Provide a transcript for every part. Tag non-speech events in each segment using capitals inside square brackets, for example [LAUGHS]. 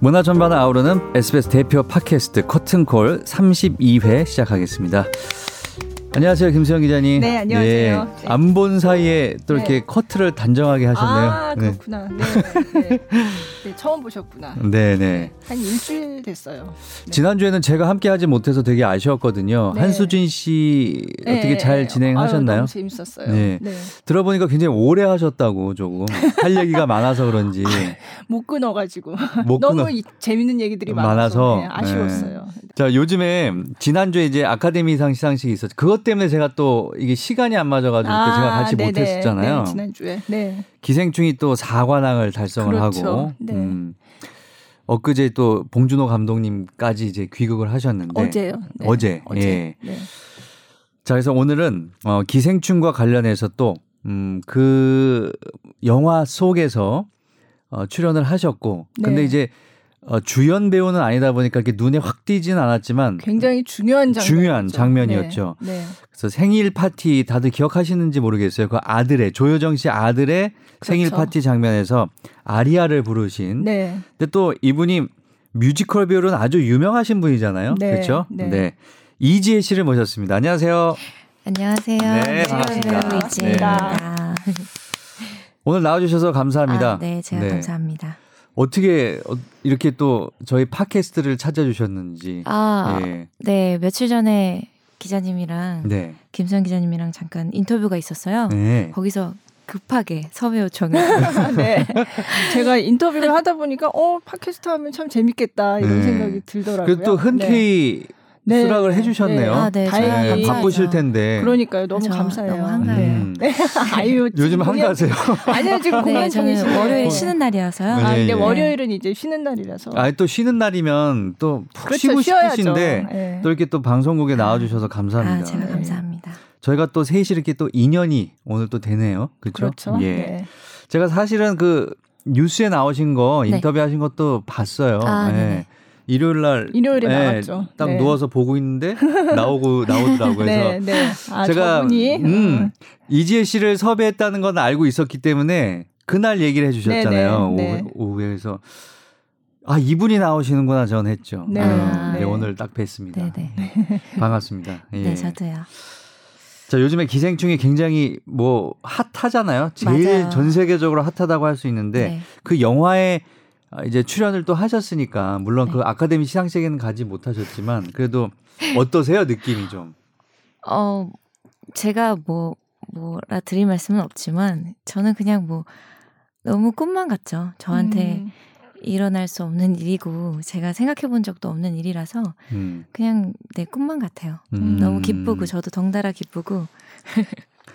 문화 전반을 아우르는 SBS 대표 팟캐스트 커튼콜 32회 시작하겠습니다. 안녕하세요, 김수영 기자님. 네, 안녕하세요. 네, 안본 사이에 또 이렇게 네. 커트를 단정하게 하셨네요. 아, 네. 그렇구나. 네. 네, 네. 처음 보셨구나. 네, 네. 한 일주일 됐어요. 네. 지난주에는 제가 함께 하지 못해서 되게 아쉬웠거든요. 네. 한수진 씨 어떻게 잘 진행하셨나요? 아유, 너무 재밌었어요. 네. 들어보니까 굉장히 오래 하셨다고 조금 할 얘기가 많아서 그런지 [LAUGHS] 못 끊어 가지고 못 너무 끊어. 재밌는 얘기들이 많아서, 많아서. 아쉬웠어요. 자, 요즘에 지난주에 이제 아카데미상 시상식이 있었죠. 그것 때문에 제가 또 이게 시간이 안 맞아가지고 아, 제가 같이 네네. 못했었잖아요. 네, 지난주에. 네. 기생충이 또 4관왕을 달성을 그렇죠. 하고. 네. 음. 엊그제 또 봉준호 감독님까지 이제 귀국을 하셨는데. 어제요. 네. 어제. 어제. 예. 네. 자, 그래서 오늘은 어, 기생충과 관련해서 또, 음, 그 영화 속에서 어, 출연을 하셨고. 근데 네. 이제 어, 주연 배우는 아니다 보니까 이렇게 눈에 확 띄지는 않았지만 굉장히 중요한 장면 중요한 장면이었죠. 네, 네. 그래서 생일 파티 다들 기억하시는지 모르겠어요. 그 아들의 조여정 씨 아들의 그렇죠. 생일 파티 장면에서 아리아를 부르신. 네. 근데 또 이분이 뮤지컬 배우로는 아주 유명하신 분이잖아요. 네, 그렇죠? 네. 네. 이지혜 씨를 모셨습니다. 안녕하세요. 안녕하세요. 네, 반갑습니다. 이지혜입니다. 오늘 나와주셔서 감사합니다. 아, 네, 제가 감사합니다. 어떻게 어, 이렇게 또 저희 팟캐스트를 찾아주셨는지. 아, 예. 네. 며칠 전에 기자님이랑 네. 김수현 기자님이랑 잠깐 인터뷰가 있었어요. 네. 거기서 급하게 섭외 요청을. [LAUGHS] [LAUGHS] 네. 제가 인터뷰를 하다 보니까 어 팟캐스트 하면 참 재밌겠다 이런 네. 생각이 들더라고요. 그리고 또 흔쾌히 네. 네. 수락을 해주셨네요. 네. 아, 네. 다행히 네, 바쁘실 텐데. 그러니까요. 너무 감사해요. 너무 한가해요. 음. 네. [LAUGHS] 아유, [LAUGHS] 요즘 한가하세요? 아니요, 지금 공연 중이시 월요일 쉬는 날이어서요. 아, 근데 월요일은 이제 쉬는 날이라서. 아, 또 쉬는 날이면 또푹 그렇죠, 쉬고 싶으신데 네. 또 이렇게 또 방송국에 나와주셔서 감사합니다. 아, 제가 감사합니다. 저희가 또 셋이 이렇게 또 인연이 오늘 또 되네요. 그렇죠? 그렇죠. 예. 제가 사실은 그 뉴스에 나오신 거 인터뷰하신 것도 봤어요. 아, 네. 일요일 날 일요일에 네, 나왔죠. 딱 네. 누워서 보고 있는데 나오고 [LAUGHS] 나오더라고요. 네, 네. 아, 제가 저분이? 음, 이지혜 씨를 섭외했다는 건 알고 있었기 때문에 그날 얘기를 해주셨잖아요. 네, 네, 네. 오후, 오후에서 아 이분이 나오시는구나 전 했죠. 네. 아, 네. 오늘 딱 뵀습니다. 네, 네. 반갑습니다. [LAUGHS] 예. 네, 저도요. 자 요즘에 기생충이 굉장히 뭐 핫하잖아요. 제일 맞아요. 전 세계적으로 핫하다고 할 수 있는데 그 영화에 아, 이제 출연을 또 하셨으니까 물론 네. 그 아카데미 시상식에는 가지 못하셨지만 그래도 어떠세요 느낌이 좀? 어 제가 뭐 뭐라 드릴 말씀은 없지만 저는 그냥 뭐 너무 꿈만 같죠. 저한테 음. 일어날 수 없는 일이고 제가 생각해 본 적도 없는 일이라서 음. 그냥 내 꿈만 같아요. 음. 너무 기쁘고 저도 덩달아 기쁘고.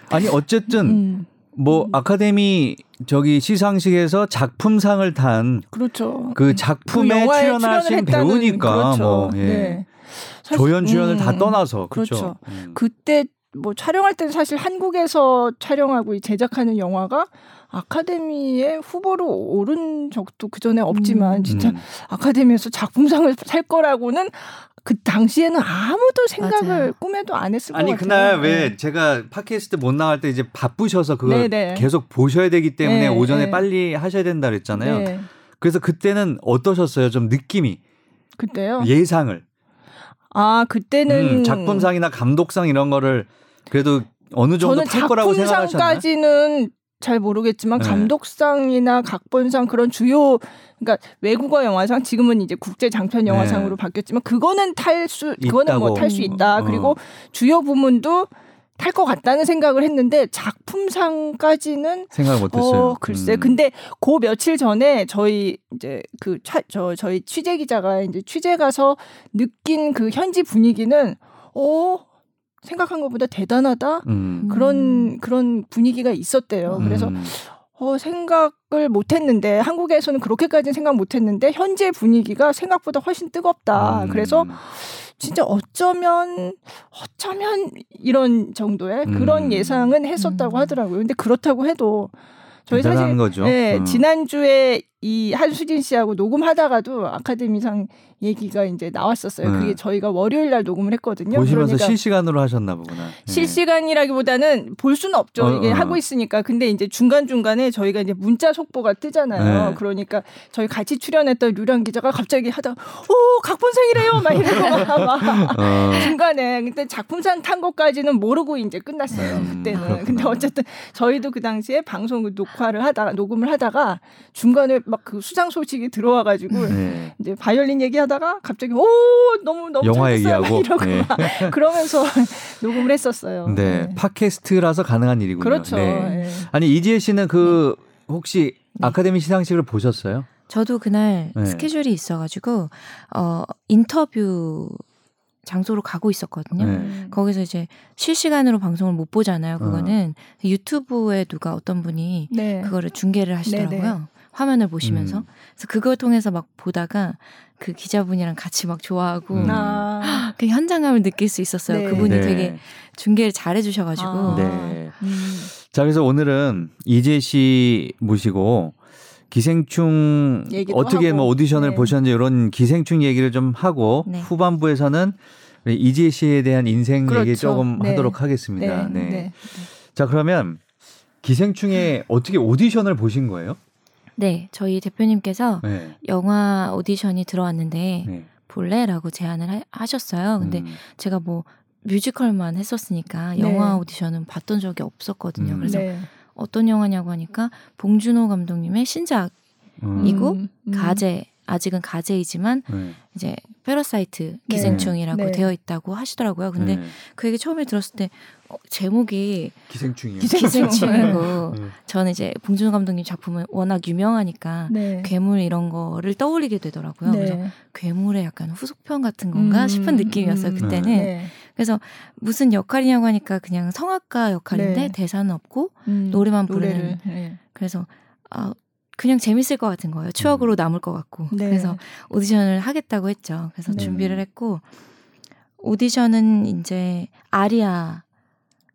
아니 어쨌든 음. 뭐 음. 아카데미 저기 시상식에서 작품상을 탄 그렇죠. 그 작품에 그 출연하신 배우니까 그렇죠. 뭐 예. 네. 조연 주연을 음, 다 떠나서 그렇죠. 그렇죠. 음. 그때 뭐 촬영할 때는 사실 한국에서 촬영하고 제작하는 영화가 아카데미의 후보로 오른 적도 그 전에 없지만 음. 진짜 음. 아카데미에서 작품상을 살 거라고는 그 당시에는 아무도 생각을 맞아요. 꿈에도 안 했을 아니, 것 같아요. 아니 그날 왜 네. 제가 팟캐스트 못 나갈 때 이제 바쁘셔서 네네. 네. 계속 보셔야 되기 때문에 네, 오전에 네. 빨리 하셔야 된다 그랬잖아요. 네. 그래서 그때는 어떠셨어요? 좀 느낌이 그때요? 예상을 아 그때는 음, 작품상이나 감독상 이런 거를 그래도 어느 정도 팔 거라고 생각하셨나요? 작품상까지는 잘 모르겠지만 네. 감독상이나 각본상 그런 주요 그러니까 외국어 영화상 지금은 이제 국제 장편 영화상으로 네. 바뀌었지만 그거는 탈 수 그거는 뭐 탈 수 있다. 어. 그리고 주요 부문도 탈 것 같다는 생각을 했는데 작품상까지는 생각 못했어요. 어, 글쎄. 음. 근데 그 며칠 전에 저희 이제 그 저 저희 취재 기자가 이제 취재 가서 느낀 그 현지 분위기는 어 생각한 것보다 대단하다 음. 그런 그런 분위기가 있었대요. 그래서 음. 어, 생각을 못했는데 한국에서는 그렇게까지는 생각 못했는데 현재 분위기가 생각보다 훨씬 뜨겁다. 음. 그래서 진짜 어쩌면 어쩌면 이런 정도의 음. 그런 예상은 했었다고 음. 하더라고요. 근데 그렇다고 해도 저희 사실 거죠. 네, 음. 지난주에 이 한수진 씨하고 녹음하다가도 아카데미상 얘기가 이제 나왔었어요. 네. 그게 저희가 월요일 날 녹음을 했거든요. 보시면서 그러니까 실시간으로 하셨나 보구나. 네. 실시간이라기보다는 볼 수는 없죠. 어, 이게 어. 하고 있으니까. 근데 이제 중간 중간에 저희가 이제 문자 속보가 뜨잖아요. 네. 그러니까 저희 같이 출연했던 류량 기자가 갑자기 하다 오 각본상이래요 막 이러고 막 [LAUGHS] 어. 중간에 근데 작품상 탄 것까지는 모르고 이제 끝났어요. 음, 그때는. 그렇구나. 근데 어쨌든 저희도 그 당시에 방송 녹화를 하다가 녹음을 하다가 중간에 막 그 수상 소식이 들어와 가지고 네. 이제 바이올린 얘기하다. 하다가 갑자기 오 너무 너무 영화 얘기하고 [LAUGHS] 이러고 네. [LAUGHS] 그러면서 녹음을 했었어요. 네. 네. 팟캐스트라서 가능한 일이군요. 그렇죠. 네. 네. 아니 이지혜 씨는 그 혹시 네. 아카데미 시상식을 보셨어요? 저도 그날 네. 스케줄이 있어 가지고 어 인터뷰 장소로 가고 있었거든요. 네. 거기서 이제 실시간으로 방송을 못 보잖아요. 그거는 어. 유튜브에 누가 어떤 분이 네. 그거를 중계를 하시더라고요. 네, 화면을 보시면서. 음. 그래서 그걸 통해서 막 보다가 그 기자분이랑 같이 막 좋아하고 음. 아. 그 현장감을 느낄 수 있었어요. 네. 그분이 네. 되게 중계를 잘 해주셔가지고. 아. 네. 음. 자 그래서 오늘은 이재 씨 모시고 기생충 어떻게 하고. 뭐 오디션을 네. 보셨는지 이런 기생충 얘기를 좀 하고 네. 후반부에서는 이재 씨에 대한 인생 그렇죠. 얘기 조금 네. 하도록 하겠습니다. 네. 네. 자 그러면 기생충에 어떻게 오디션을 보신 거예요? 네, 저희 대표님께서 네. 영화 오디션이 들어왔는데 네. 볼래라고 제안을 하, 셨어요 근데 음. 제가 뭐 뮤지컬만 했었으니까 네. 영화 오디션은 봤던 적이 없었거든요. 음. 그래서 네. 어떤 영화냐고 하니까 봉준호 감독님의 신작이고 음. 음. 가제 아직은 가제이지만 네. 이제 Parasite 네. 기생충이라고 네. 되어 있다고 하시더라고요. 근데 네. 그 얘기 처음에 들었을 때 어, 제목이 기생충이요. 기생충이고 [LAUGHS] 네. 저는 이제 봉준호 감독님 작품은 워낙 유명하니까 네. 괴물 이런 거를 떠올리게 되더라고요. 그래서 괴물의 약간 후속편 같은 건가 음, 싶은 느낌이었어요. 음, 그때는. 그래서 무슨 역할이냐고 하니까 그냥 성악가 역할인데 대사는 없고 음, 노래만 부르는. 그래서 아 그냥 재밌을 것 같은 거예요. 추억으로 음. 남을 것 같고. 네. 그래서 오디션을 하겠다고 했죠. 그래서 네. 준비를 했고 오디션은 이제 아리아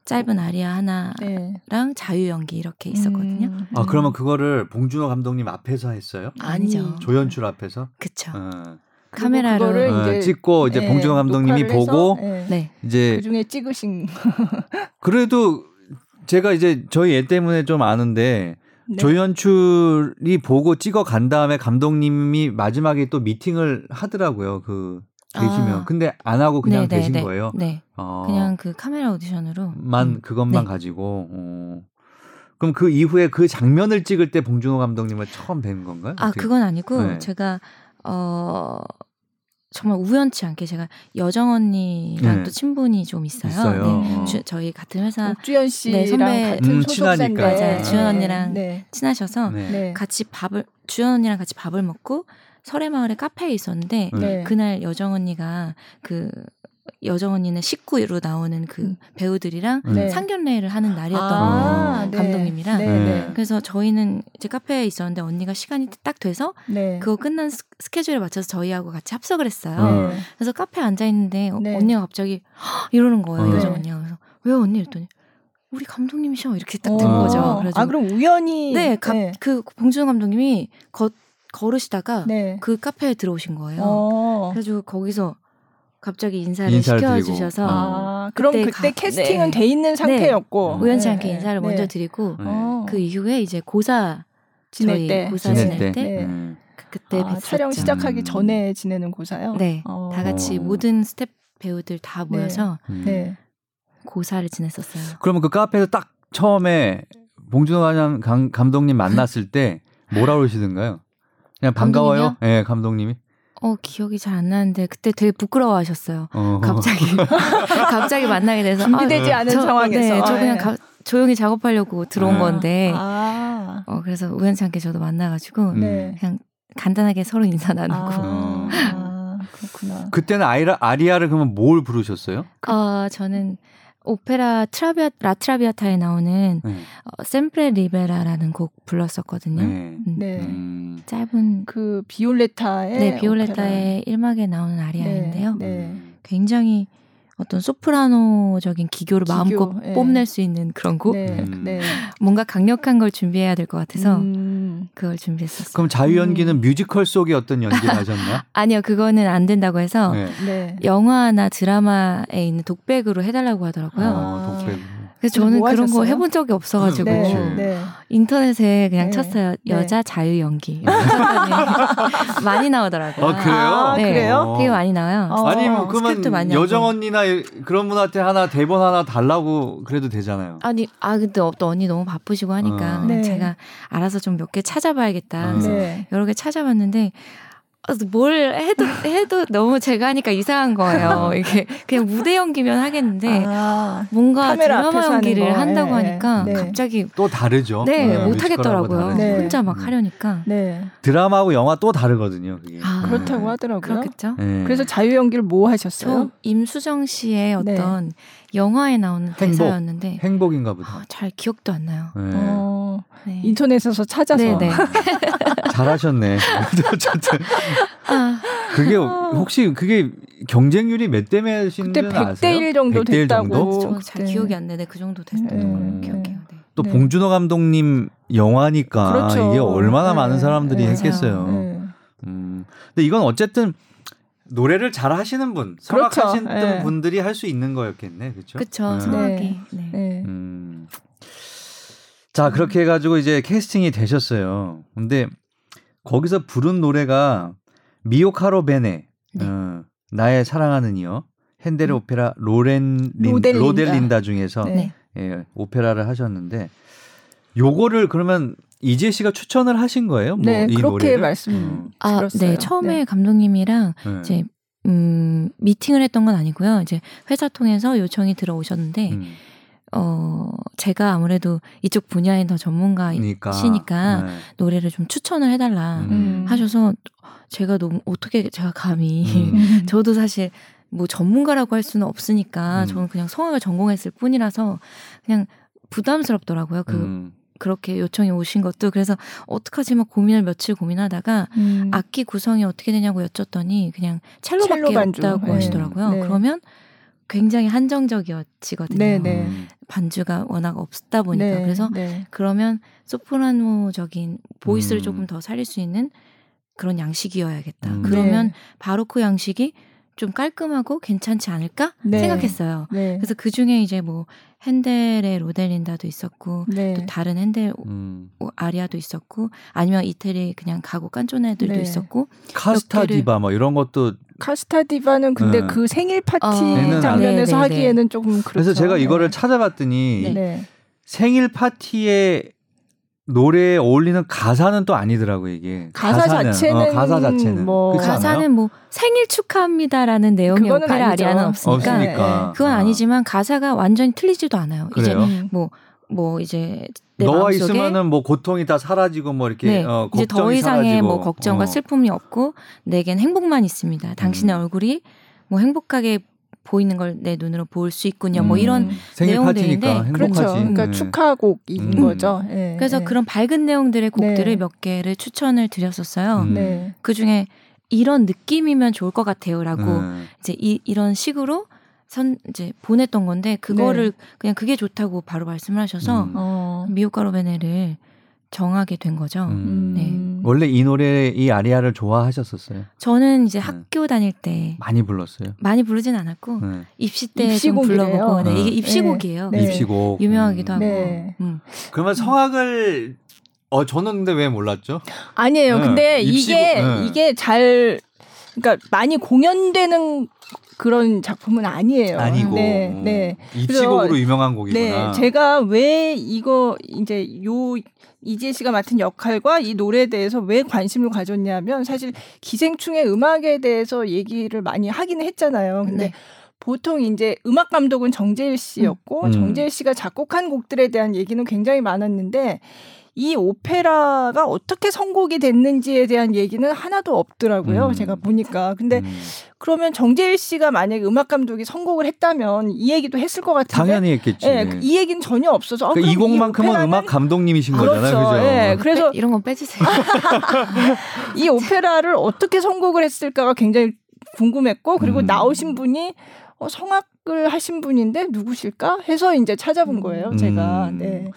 짧은 아리아 하나랑 네. 자유 연기 이렇게 있었거든요. 음. 아 그러면 그거를 봉준호 감독님 앞에서 했어요? 아니죠. 조연출 앞에서? 그쵸. 어. 카메라를 어, 이제 찍고 이제 네, 봉준호 감독님이 보고 해서, 네. 이제 그 중에 찍으신. 그래도 제가 이제 저희 애 때문에 좀 아는데 네. 조연출이 보고 찍어 간 다음에 감독님이 마지막에 또 미팅을 하더라고요. 그 계시면. 아. 근데 안 하고 그냥 네네, 계신 네. 거예요. 네. 어. 그냥 그 카메라 오디션으로. 만 음. 그것만 네. 가지고. 어. 그럼 그 이후에 그 장면을 찍을 때 봉준호 감독님을 처음 뵌 건가요? 아, 어떻게? 그건 아니고 네. 제가 어 정말 우연치 않게 제가 여정 언니랑 네. 또 친분이 좀 있어요. 있어요. 네. 어. 주, 저희 같은 회사 주연 씨랑 네, 선배 같은 음, 소속사인데 맞아요. 주연 언니랑 네. 친하셔서 네. 같이 밥을 주연 언니랑 같이 밥을 먹고 설해마을에 카페에 있었는데 네. 그날 여정 언니가 그 여정 언니는 식구로 나오는 그 음. 배우들이랑 네. 상견례를 하는 날이었던 아, 거예요. 네. 감독님이랑. 네, 네. 그래서 저희는 이제 카페에 있었는데 언니가 시간이 딱 돼서 네. 그거 끝난 스케줄에 맞춰서 저희하고 같이 합석을 했어요. 네. 그래서 카페에 앉아 있는데 언니가 갑자기 이러는 거예요. 여정 언니가. 그래서 왜 언니 이랬더니 우리 감독님이셔 이렇게 딱든 거죠. 그래서 아 그럼 우연히 네, 가, 그 봉준호 감독님이 거, 걸으시다가 그 카페에 들어오신 거예요. 어. 그래가지고 거기서 갑자기 인사를, 인사를 시켜주셔서 아, 그럼 그때, 그때 가, 캐스팅은 네. 돼 있는 상태였고 네. 우연치 않게 네. 인사를 먼저 드리고 어. 그 이후에 이제 고사 지낼 때 고사 지낼, 때, 때 음. 그, 때 아, 촬영 시작하기 전에 지내는 고사요? 네, 어. 다 같이 모든 스텝 배우들 다 모여서 음. 네. 고사를 지냈었어요. 그러면 그 카페에서 딱 처음에 봉준호 감독님 만났을 때 뭐라 그러시던가요? [LAUGHS] 그냥 반가워요? 예, 네, 감독님이. 어 기억이 잘 안 나는데 그때 되게 부끄러워하셨어요. 어. [LAUGHS] 갑자기 [LAUGHS] 갑자기 만나게 돼서 준비되지 아, 않은 저, 상황에서 네, 저 그냥 네. 가, 조용히 작업하려고 들어온 아. 건데 아. 어 그래서 우연찮게 저도 만나가지고 네. 그냥 간단하게 서로 인사 나누고. 아. 아. 그렇구나. 그때는 아이라 아리아를 그러면 뭘 부르셨어요? 어 저는 오페라 트라비아 라트라비아타에 나오는 네. 어, Sempre libera라는 곡 불렀었거든요. 네. 음. 네. 음. 짧은 그 비올레타의 네, 비올레타의 오페라. 1막에 나오는 아리아인데요. 네. 네. 굉장히 어떤 소프라노적인 기교를 기교, 마음껏 네. 뽐낼 수 있는 그런 곡. 네, 음. 네. 뭔가 강력한 걸 준비해야 될 것 같아서 음. 그걸 준비했었어요. 그럼 자유 연기는 음. 뮤지컬 속의 어떤 연기를 하셨나요? [LAUGHS] 아니요, 그거는 안 된다고 해서 네. 네. 영화나 드라마에 있는 독백으로 해달라고 하더라고요. 아, 독백. 그래서 저는 뭐 그런 거 해본 적이 없어가지고 네, 네. 인터넷에 그냥 네, 쳤어요. 네. 여자 자유 연기 [LAUGHS] 많이 나오더라고요. 아 그래요? 아, 네, 그래요? 되게 많이 나와요. 어, 아니면 그러면 많이 여정 언니나 그런 분한테 하나 대본 하나 달라고 그래도 되잖아요. 아니 아 근데 또 언니 너무 바쁘시고 하니까 어. 제가 알아서 좀 몇 개 찾아봐야겠다. 그래서 여러 개 찾아봤는데 뭘 해도 해도 너무 제가 하니까 이상한 거예요. [LAUGHS] 이게 그냥 무대 연기면 하겠는데 아, 뭔가 드라마 연기를 한다고 네, 하니까 네. 갑자기 또 다르죠. 네, 네 못 하겠더라고요. 네. 혼자 막 하려니까. 네. 드라마하고 영화 또 다르거든요. 그게. 아, 그렇다고 하더라고요. 그렇겠죠. 네. 그래서 자유 연기를 뭐 하셨어요? 임수정 씨의 어떤 영화에 나오는 행복. 대사였는데 행복인가 보다. 어, 잘 기억도 안 나요. 어, 인터넷에서 찾아서. [LAUGHS] 잘하셨네. [LAUGHS] 어쨌든 아. 그게 혹시 그게 경쟁률이 몇 대 몇인지 그때 100대 1 정도 100대 1 됐다고. 정도? 잘 기억이 안 나네. 그 정도 됐던 네. 기억해요. 네. 또 네. 봉준호 감독님 영화니까 그렇죠. 이게 얼마나 네. 많은 사람들이 네. 했겠어요. 네. 음. 근데 이건 어쨌든 노래를 잘 하시는 분, 성악하시는 그렇죠. 네. 분들이 할 수 있는 거였겠네. 그렇죠? 그렇죠. 성악이. 네. 음. 자, 그렇게 해 가지고 이제 캐스팅이 되셨어요. 근데 거기서 부른 노래가 미오 카로 베네 네. 어, 나의 사랑하는 이어 핸델의 음. 오페라 로렌 린, 로델린다. 로델린다 중에서 네. 예, 오페라를 하셨는데 요거를 그러면 이재 씨가 추천을 하신 거예요? 뭐 네, 그렇게 노래를? 말씀 음. 아, 네, 처음에 네. 감독님이랑 네. 이제 음, 미팅을 했던 건 아니고요. 이제 회사 통해서 요청이 들어오셨는데 음. 어, 제가 아무래도 이쪽 분야에 더 전문가이시니까 네. 노래를 좀 추천을 해달라 음. 하셔서 제가 너무 어떻게 제가 감히 음. [LAUGHS] 저도 사실 뭐 전문가라고 할 수는 없으니까 음. 저는 그냥 성악을 전공했을 뿐이라서 그냥 부담스럽더라고요. 그 음. 그렇게 요청이 오신 것도 그래서 어떡하지 막 고민을 며칠 고민하다가 음. 악기 구성이 어떻게 되냐고 여쭸더니 그냥 첼로밖에 첼로 없다고 네. 하시더라고요. 네. 그러면 굉장히 한정적이어지거든요. 네, 네. 반주가 워낙 없다 보니까 네, 그래서 네. 그러면 소프라노적인 보이스를 음. 조금 더 살릴 수 있는 그런 양식이어야겠다. 음. 그러면 네. 바로크 양식이 좀 깔끔하고 괜찮지 않을까 네. 생각했어요. 네. 그래서 그 중에 이제 뭐 핸델의 로델린다도 있었고 네. 또 다른 핸델 음. 아리아도 있었고 아니면 이태리 그냥 가고 깐쪼네들도 네. 있었고 카스타 디바 뭐 이런 것도 카스타 디바는 근데 네. 그 생일 파티 어. 장면에서 네, 하기에는 조금 그렇죠. 그래서 제가 이거를 찾아봤더니 생일 파티에 노래에 어울리는 가사는 또 아니더라고요 이게 가사 가사는, 자체는 어, 가사 자체는 뭐 가사는? 뭐 생일 축하합니다라는 내용의 오페라 아리아는 없으니까 없으니까. 네. 그건 아. 아니지만 가사가 완전히 틀리지도 않아요. 그래요? 이제 뭐뭐 뭐 이제 너와 있으면은 뭐 고통이 다 사라지고 뭐 이렇게 네. 어, 이제 더 이상의 사라지고. 뭐 걱정과 어. 슬픔이 없고 내겐 행복만 있습니다. 당신의 음. 얼굴이 뭐 행복하게 보이는 걸 내 눈으로 볼 수 있군요. 뭐 음. 뭐 이런 내용들인데 그렇죠. 그러니까 네. 축하곡인 음. 거죠. 네. 그래서 네. 그런 밝은 내용들의 곡들을 네. 몇 개를 추천을 드렸었어요. 음. 네. 그 중에 이런 느낌이면 좋을 것 같아요라고 음. 이제 이, 이런 식으로 선 이제 보냈던 건데 그거를 그냥 그게 좋다고 바로 말씀을 하셔서 음. 어. 미오카로베네를 정하게 된 거죠. 음. 네. 원래 이 노래 이 아리아를 좋아하셨었어요? 저는 이제 네. 학교 다닐 때 많이 불렀어요. 많이 부르진 않았고 네. 입시 때 좀 불러보고 네. 이게 네. 입시곡이에요. 네. 입시곡 유명하기도 하고. 네. 음. 그러면 성악을 어 저는 근데 왜 몰랐죠? 아니에요. 근데 입시곡, 이게 이게 잘 그러니까 많이 공연되는 그런 작품은 아니에요. 아니고 네, 네. 입시곡으로 유명한 곡이구나. 네, 제가 왜 이거 이제 요 이지혜 씨가 맡은 역할과 이 노래에 대해서 왜 관심을 가졌냐면 사실 기생충의 음악에 대해서 얘기를 많이 하기는 했잖아요. 근데 네. 보통 이제 음악 감독은 정재일 씨였고 음. 정재일 씨가 작곡한 곡들에 대한 얘기는 굉장히 많았는데 이 오페라가 어떻게 선곡이 됐는지에 대한 얘기는 하나도 없더라고요. 음. 제가 보니까. 근데 음. 그러면 정재일 씨가 만약에 음악 감독이 선곡을 했다면 이 얘기도 했을 것 같은데 당연히 했겠지. 예, 이 얘기는 전혀 없어서 그러니까 이 곡만큼은 음악 감독님이신 그렇죠. 거잖아요. 그죠? 예, 그래서 이런 건 빼주세요. [LAUGHS] 이 오페라를 어떻게 선곡을 했을까가 굉장히 궁금했고 그리고 음. 나오신 분이 어, 성악 음악을 하신 분인데 누구실까 해서 이제 찾아본 거예요. 제가. 음. 네.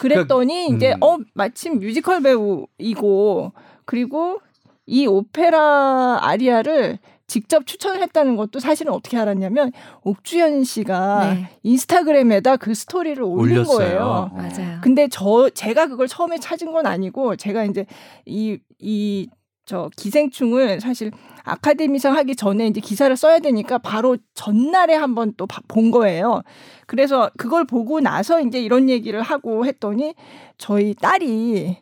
그랬더니 그러니까, 이제 음. 어 마침 뮤지컬 배우이고 그리고 이 오페라 아리아를 직접 추천을 했다는 것도 사실은 어떻게 알았냐면 옥주현 씨가 네. 인스타그램에다 그 스토리를 올린 올렸어요. 거예요. 맞아요. 근데 저 제가 그걸 처음에 찾은 건 아니고 제가 이제 이 이 저 기생충을 사실 아카데미상 하기 전에 이제 기사를 써야 되니까 바로 전날에 한번 또 본 거예요. 그래서 그걸 보고 나서 이제 이런 얘기를 하고 했더니 저희 딸이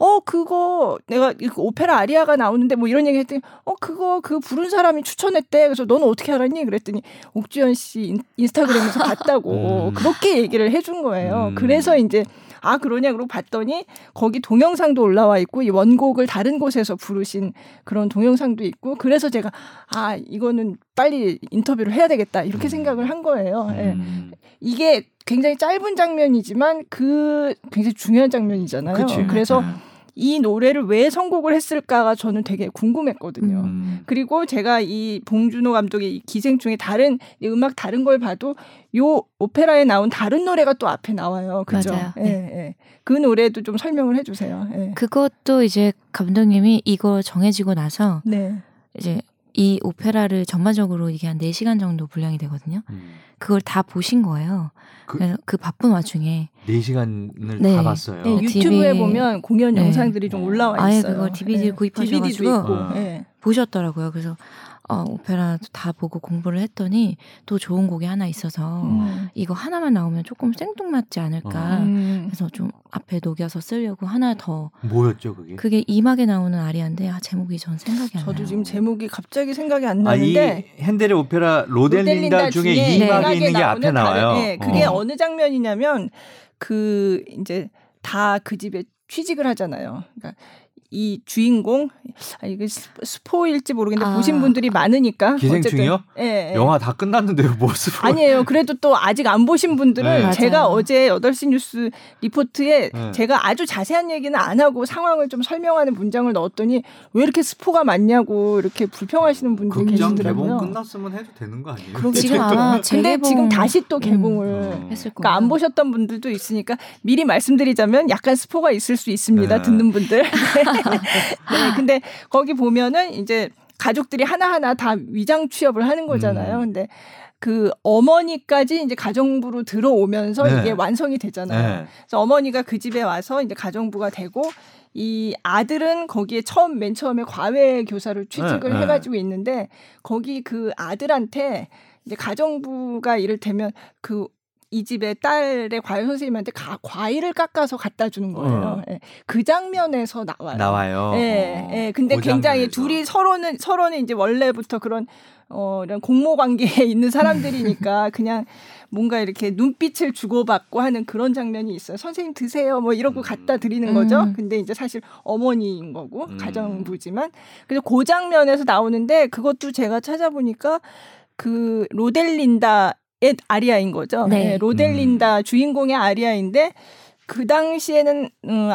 어 그거 내가 오페라 아리아가 나오는데 뭐 이런 얘기 했더니 어 그거 그 부른 사람이 추천했대 그래서 너는 어떻게 알았니 그랬더니 옥주현 씨 인 스타그램에서 봤다고 [LAUGHS] 음. 그렇게 얘기를 해준 거예요 음. 그래서 이제 아 그러냐 그러고 봤더니 거기 동영상도 올라와 있고 이 원곡을 다른 곳에서 부르신 그런 동영상도 있고 그래서 제가 아 이거는 빨리 인터뷰를 해야 되겠다 이렇게 음. 생각을 한 거예요. 예. 음. 이게 굉장히 짧은 장면이지만 그 굉장히 중요한 장면이잖아요. 그치. 그래서 음. 이 노래를 왜 선곡을 했을까가 저는 되게 궁금했거든요. 음. 그리고 제가 이 봉준호 감독의 기생충의 다른 음악 다른 걸 봐도 요 오페라에 나온 다른 노래가 또 앞에 나와요. 그죠? 맞아요. 예, 네. 예. 그 노래도 좀 설명을 해 주세요. 예. 그것도 이제 감독님이 이거 정해지고 나서 네. 이제 이 오페라를 전반적으로 이게 한 4시간 정도 분량이 되거든요. 음. 그걸 다 보신 거예요. 그, 그래서 그 바쁜 와중에 4시간을 네. 다 봤어요. 네, 유튜브에 DVD, 보면 공연 네. 영상들이 좀 올라와 있어요. 아예 그걸 DVD를 구입하셔 가지고 아. 보셨더라고요. 그래서 어, 오페라 다 보고 공부를 했더니 또 좋은 곡이 하나 있어서 음. 이거 하나만 나오면 조금 생뚱맞지 않을까. 음. 그래서 좀 앞에 녹여서 쓰려고 하나 더. 뭐였죠 그게? 그게 이막에 나오는 아리아인데 아, 제목이 전 생각이 안 나요. 저도 지금 제목이 갑자기 생각이 안 나는데. 아, 이 핸델의 오페라 로델린다, 로델린다 중에, 이막에 있는 게 앞에 나와요. 네, 그게 어. 느 장면이냐면 그 이제 다 그 집에 취직을 하잖아요. 그러니까 이 주인공 아 이게 스포일지 모르겠는데 아. 보신 분들이 많으니까 기생충이요? 예, 예. 영화 다 끝났는데요, 뭐 스포? 아니에요. 그래도 또 아직 안 보신 분들은 네. 제가 맞아요. 어제 8시 뉴스 리포트에 네. 제가 아주 자세한 얘기는 안 하고 상황을 좀 설명하는 문장을 넣었더니 왜 이렇게 스포가 많냐고 이렇게 불평하시는 분들이 계시더라고요. 개봉 끝났으면 해도 되는 거 아니에요? 그러 지금 아마 근데 지금 다시 또 음. 개봉을 음. 했을 거예요. 그러니까 안 보셨던 분들도 있으니까 미리 말씀드리자면 약간 스포가 있을 수 있습니다. 네. 듣는 분들. [LAUGHS] 네, 근데 거기 보면은 이제 가족들이 하나하나 다 위장 취업을 하는 거잖아요. 음. 근데 그 어머니까지 이제 가정부로 들어오면서 네. 이게 완성이 되잖아요. 네. 그래서 어머니가 그 집에 와서 이제 가정부가 되고 이 아들은 거기에 처음 맨 처음에 과외 교사로 취직을 네. 해가지고 있는데 거기 그 아들한테 이제 가정부가 이를테면 그 이 집의 딸의 과외 선생님한테 가, 과일을 깎아서 갖다 주는 거예요. 어. 예. 그 장면에서 나와요. 나와요. 예, 어. 예. 근데 그 굉장히 장면에서. 둘이 서로는 서로는 이제 원래부터 그런 어 이런 공모 관계에 [LAUGHS] 있는 사람들이니까 [LAUGHS] 그냥 뭔가 이렇게 눈빛을 주고받고 하는 그런 장면이 있어요. 선생님 드세요. 뭐 이런 거 갖다 드리는 거죠. 음. 근데 이제 사실 어머니인 거고 음. 가정부지만 그래서 그 장면에서 나오는데 그것도 제가 찾아보니까 그 로델린다 의 아리아인 거죠. 네. 네 로델린다 음. 주인공의 아리아인데 그 당시에는 음,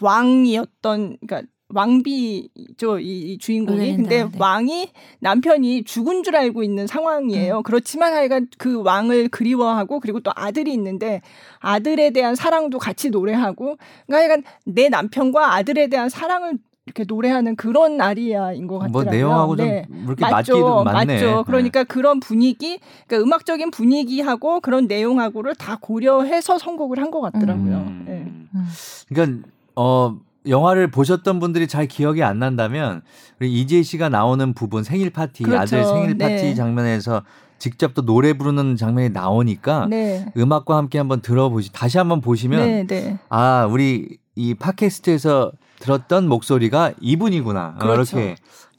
왕이었던 그러니까 왕비죠 이, 이 주인공이 로델린다, 근데 네. 왕이 남편이 죽은 줄 알고 있는 상황이에요. 음. 그렇지만 하여간 그 왕을 그리워하고 그리고 또 아들이 있는데 아들에 대한 사랑도 같이 노래하고 그러니까 하여간 내 남편과 아들에 대한 사랑을 이렇게 노래하는 그런 아리아인 것뭐 같더라고요. 뭐 내용하고 네. 좀 그렇게 맞죠, 맞네. 맞죠. 네. 그러니까 네. 그런 분위기, 그러니까 음악적인 분위기하고 그런 내용하고를 다 고려해서 선곡을 한 것 같더라고요. 음. 네. 음. 그러니까 어. 영화를 보셨던 분들이 잘 기억이 안 난다면 우리 이재 씨가 나오는 부분 생일 파티 그렇죠. 아들 생일 파티 네. 장면에서 직접 또 노래 부르는 장면이 나오니까 네. 음악과 함께 한번 들어보시 다시 한번 보시면 네, 네. 아 우리 이 팟캐스트에서 들었던 목소리가 이분이구나. 그렇죠. 이렇게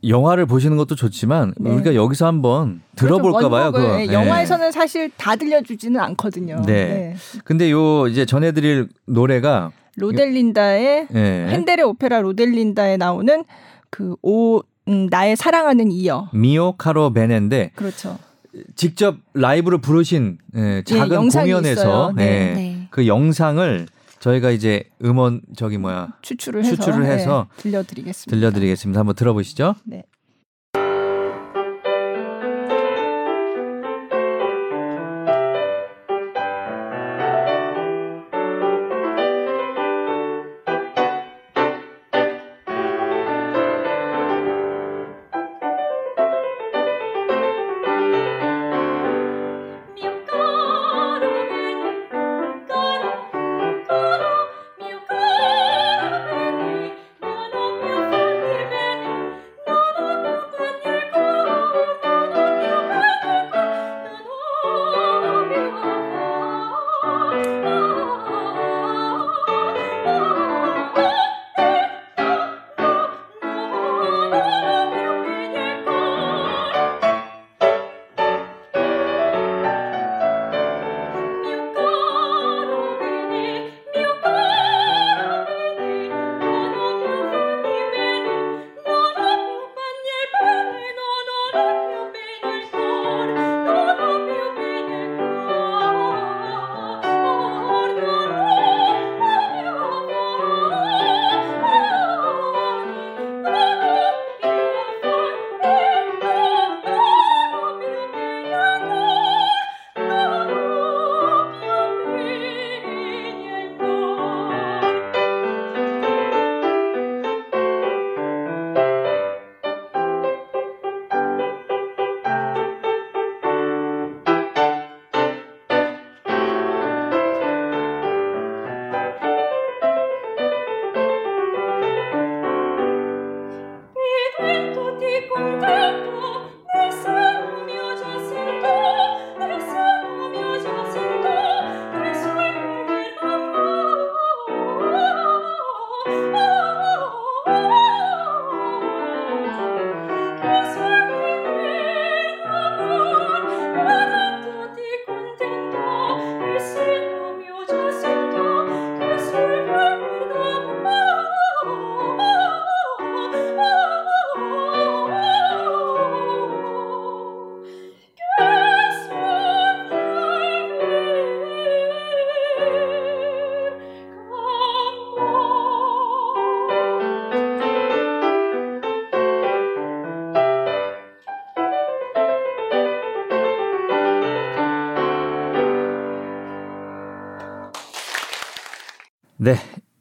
영화를 보시는 것도 좋지만 네. 우리가 여기서 한번 들어볼까 봐요. 그 네. 영화에서는 사실 다 들려주지는 않거든요. 네. 네. 근데 요 이제 전해드릴 노래가 로델린다의 네. 핸델의 오페라 로델린다에 나오는 그오 음, 나의 사랑하는 이어 미오 카로 베네인데 그렇죠. 직접 라이브로 부르신 예, 작은 공연에서 네. 그 영상을 저희가 이제 음원 저기 뭐야 추출을 해서, 추출을 해서 네, 들려드리겠습니다. 들려드리겠습니다. 한번 들어보시죠. 네.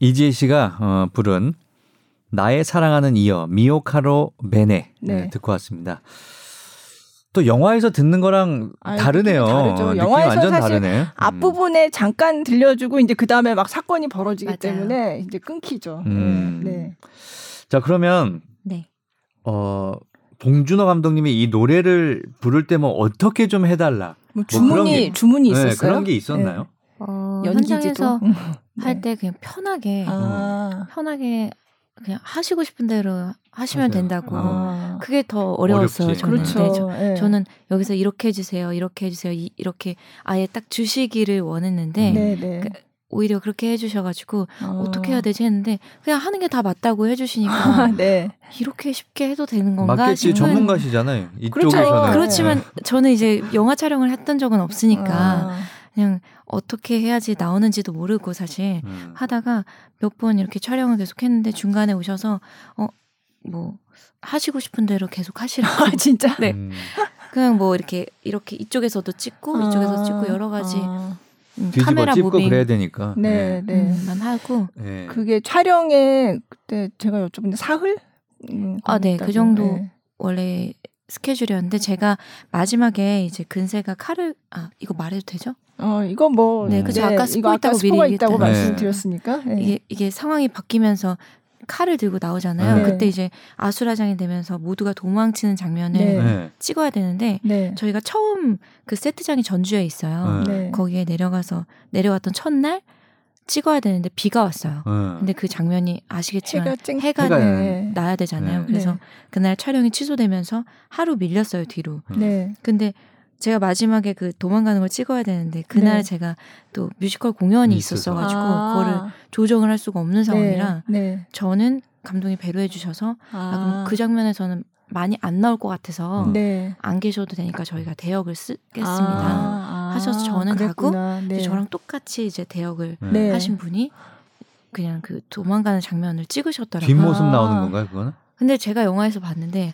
이지혜 씨가 어, 부른 나의 사랑하는 이어 미오카로 베네 네. 네, 듣고 왔습니다. 또 영화에서 듣는 거랑 아니, 다르네요. 다르죠. 영화에서 완전 사실 다르네. 음. 앞부분에 잠깐 들려주고 이제 그 다음에 막 사건이 벌어지기 맞아요. 때문에 이제 끊기죠. 음. 네. 자 그러면 네. 어 봉준호 감독님이 이 노래를 부를 때 뭐 어떻게 좀 해달라. 뭐 주문이 뭐 게, 주문이 네, 있었어요. 네, 그런 게 있었나요? 네. 어, 현장에서 [LAUGHS] 할 때 그냥 편하게 아. 편하게 그냥 하시고 싶은 대로 하시면 맞아요. 된다고. 아. 그게 더 어려웠어요. 어렵지. 저는. 그렇죠. 네, 저, 네. 저는 여기서 이렇게 해주세요, 이렇게 해주세요, 이, 렇게 아예 딱 주시기를 원했는데 네, 네. 그, 오히려 그렇게 해주셔가지고 어. 떻게 해야 되지 했는데 그냥 하는 게 다 맞다고 해주시니까 아, 네. 이렇게 쉽게 해도 되는 건가 맞겠지 싶은. 전문가시잖아요 이쪽에서는 그렇죠. 그렇지만 네. 저는 이제 영화 촬영을 했던 적은 없으니까 아. 그냥 어떻게 해야지 나오는지도 모르고 사실 음. 하다가 몇 번 이렇게 촬영을 계속 했는데 중간에 오셔서 어 뭐 하시고 싶은 대로 계속 하시라고 [LAUGHS] 아, 진짜 네 음. 그냥 뭐 이렇게 이렇게 이쪽에서도 찍고 아. 이쪽에서 찍고 여러 가지 아. 음, 카메라 찍고 무빙. 그래야 되니까 네, 네. 네. 만 하고 네. 그게 촬영에 그때 제가 여쭤봤는데 사흘 음, 아 네 그 정도 네. 원래 스케줄이었는데 제가 마지막에 이제 근세가 칼을 아 이거 말해도 되죠? 어 이거 뭐 네, 그죠 아까 스포 있다고 미리 있다고 말씀드렸으니까 네. 이게 이게 상황이 바뀌면서 칼을 들고 나오잖아요. 네. 그때 이제 아수라장이 되면서 모두가 도망치는 장면을 네. 네. 찍어야 되는데 네. 저희가 처음 그 세트장이 전주에 있어요. 네. 거기에 내려가서 내려왔던 첫날 찍어야 되는데 비가 왔어요. 근데 그 장면이 아시겠지만 해가, 쨍... 해가, 해가 나야 되잖아요. 그래서 그날 촬영이 취소되면서 하루 밀렸어요 뒤로. 근데 제가 마지막에 그 도망가는 걸 찍어야 되는데 그날 네. 제가 또 뮤지컬 공연이 있었어 가지고 아. 그거를 조정을 할 수가 없는 네. 상황이라 네. 저는 감독이 배려해 주셔서 아. 아, 그럼 그 장면에서는 많이 안 나올 것 같아서 네. 안 계셔도 되니까 저희가 대역을 쓰겠습니다 아. 하셔서 저는 그랬구나. 가고 네. 저랑 똑같이 이제 대역을 네. 하신 분이 그냥 그 도망가는 장면을 찍으셨더라고요. 뒷모습 나오는 건가요, 그거는? 근데 제가 영화에서 봤는데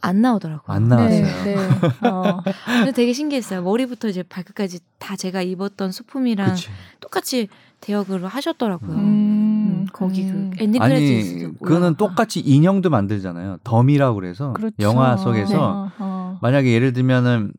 안 나오더라고요. 안 나왔어요. 네, 네. 어. 근데 되게 신기했어요. 머리부터 이제 발끝까지 다 제가 입었던 소품이랑 그치. 똑같이 대역을 하셨더라고요. 음, 음, 거기 그 음. 엔딩 크레딧 그거는 똑같이 인형도 만들잖아요. 덤이라고 그래서 그렇죠. 영화 속에서 네. 어, 어. 만약에 예를 들면은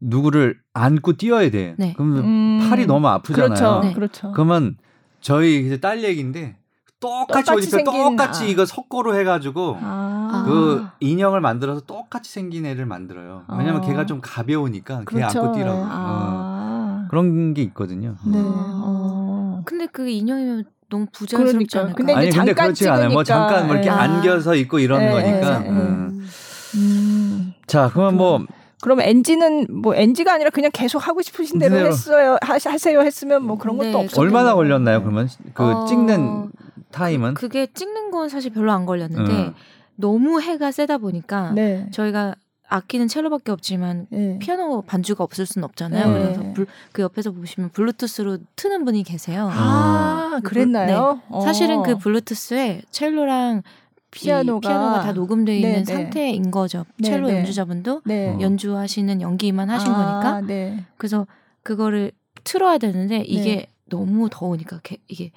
누구를 안고 뛰어야 돼. 네. 그러면 음. 팔이 너무 아프잖아요. 그렇죠. 네. 그렇죠. 그러면 저희 이제 딸 얘기인데 똑같이, 똑같이 생긴, 똑같이 아. 이거 석고로 해가지고 아. 그 인형을 만들어서 똑같이 생긴 애를 만들어요. 왜냐면 아. 걔가 좀 가벼우니까 그렇죠. 걔 안고 뛰라고 아. 어. 그런 게 있거든요. 네. 어. 근데 그 인형이면 너무 부자연스럽지 그러니까. 근데 아니 근데 그렇지 않아요. 뭐 잠깐 뭐 이렇게 네. 안겨서 있고 이런 네. 거니까. 네. 음. 음. 자 그러면 뭐 그럼 엔지는 뭐 엔지가 아니라 그냥 계속 하고 싶으신 대로 했어요 하 세요 했으면 뭐 그런 것도 네, 없어요. 얼마나 걸렸나요? 그러면 그 어... 찍는 타임은? 그 게 찍는 건 사실 별로 안 걸렸는데 음. 너무 해가 세다 보니까 네. 저희가 악기는 첼로밖에 없지만 네. 피아노 반주가 없을 수는 없잖아요. 네. 그래서 불, 그 옆에서 보시면 블루투스로 트는 분이 계세요. 아, 그, 그랬나요? 네. 사실은 그 어. 블루투스에 첼로랑 피아노가, 피아노가 다 녹음되어 있는 네, 네. 상태인 거죠. 네, 첼로 연주자분도 연주하시는 연기만 하신 아, 거니까. 그래서 그거를 틀어야 되는데 이게 너무 더우니까 이게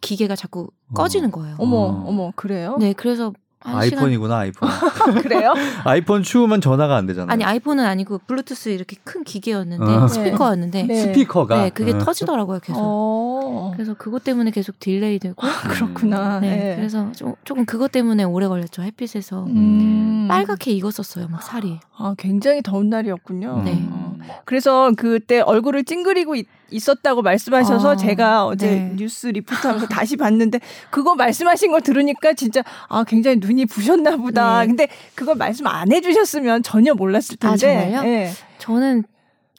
기계가 자꾸 꺼지는 거예요. 어머, 어머, 그래요? 네, 그래서 아이폰이구나 아이폰. [LAUGHS] 그래요? [LAUGHS] 아이폰 추우면 전화가 안 되잖아요. 아니 아이폰은 아니고 블루투스 이렇게 큰 기계였는데 어. 스피커였는데 네. 스피커가 네 그게 네. 터지더라고요 계속. 어. 그래서 그것 때문에 계속 delay 되고 아, 그렇구나. 네, 네. 그래서 좀, 조금 그것 때문에 오래 걸렸죠 햇빛에서 음. 빨갛게 익었었어요 막 살이. 아 굉장히 더운 날이었군요. 네. 어. 그래서 그때 얼굴을 찡그리고 있, 었다고 말씀하셔서 아, 제가 어제 네. 뉴스 리포트하면서 다시 봤는데 그거 말씀하신 거 들으니까 진짜 아 굉장히 눈이 부셨나 보다. 네. 근데 그걸 말씀 안 해주셨으면 전혀 몰랐을 텐데. 아, 정말요? 네. 저는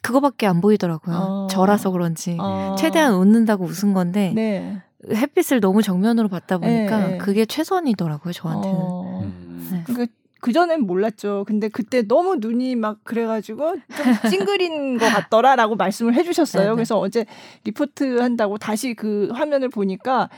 그거밖에 안 보이더라고요. 어. 저라서 그런지 어. 최대한 웃는다고 웃은 건데 네. 햇빛을 너무 정면으로 봤다 보니까 네. 그게 최선이더라고요 저한테는. 어. 네. 그 그전엔 몰랐죠. 근데 그때 너무 눈이 막 그래가지고 좀 찡그린 것 같더라라고 말씀을 해주셨어요. 네, 네. 그래서 어제 리포트 한다고 다시 그 화면을 보니까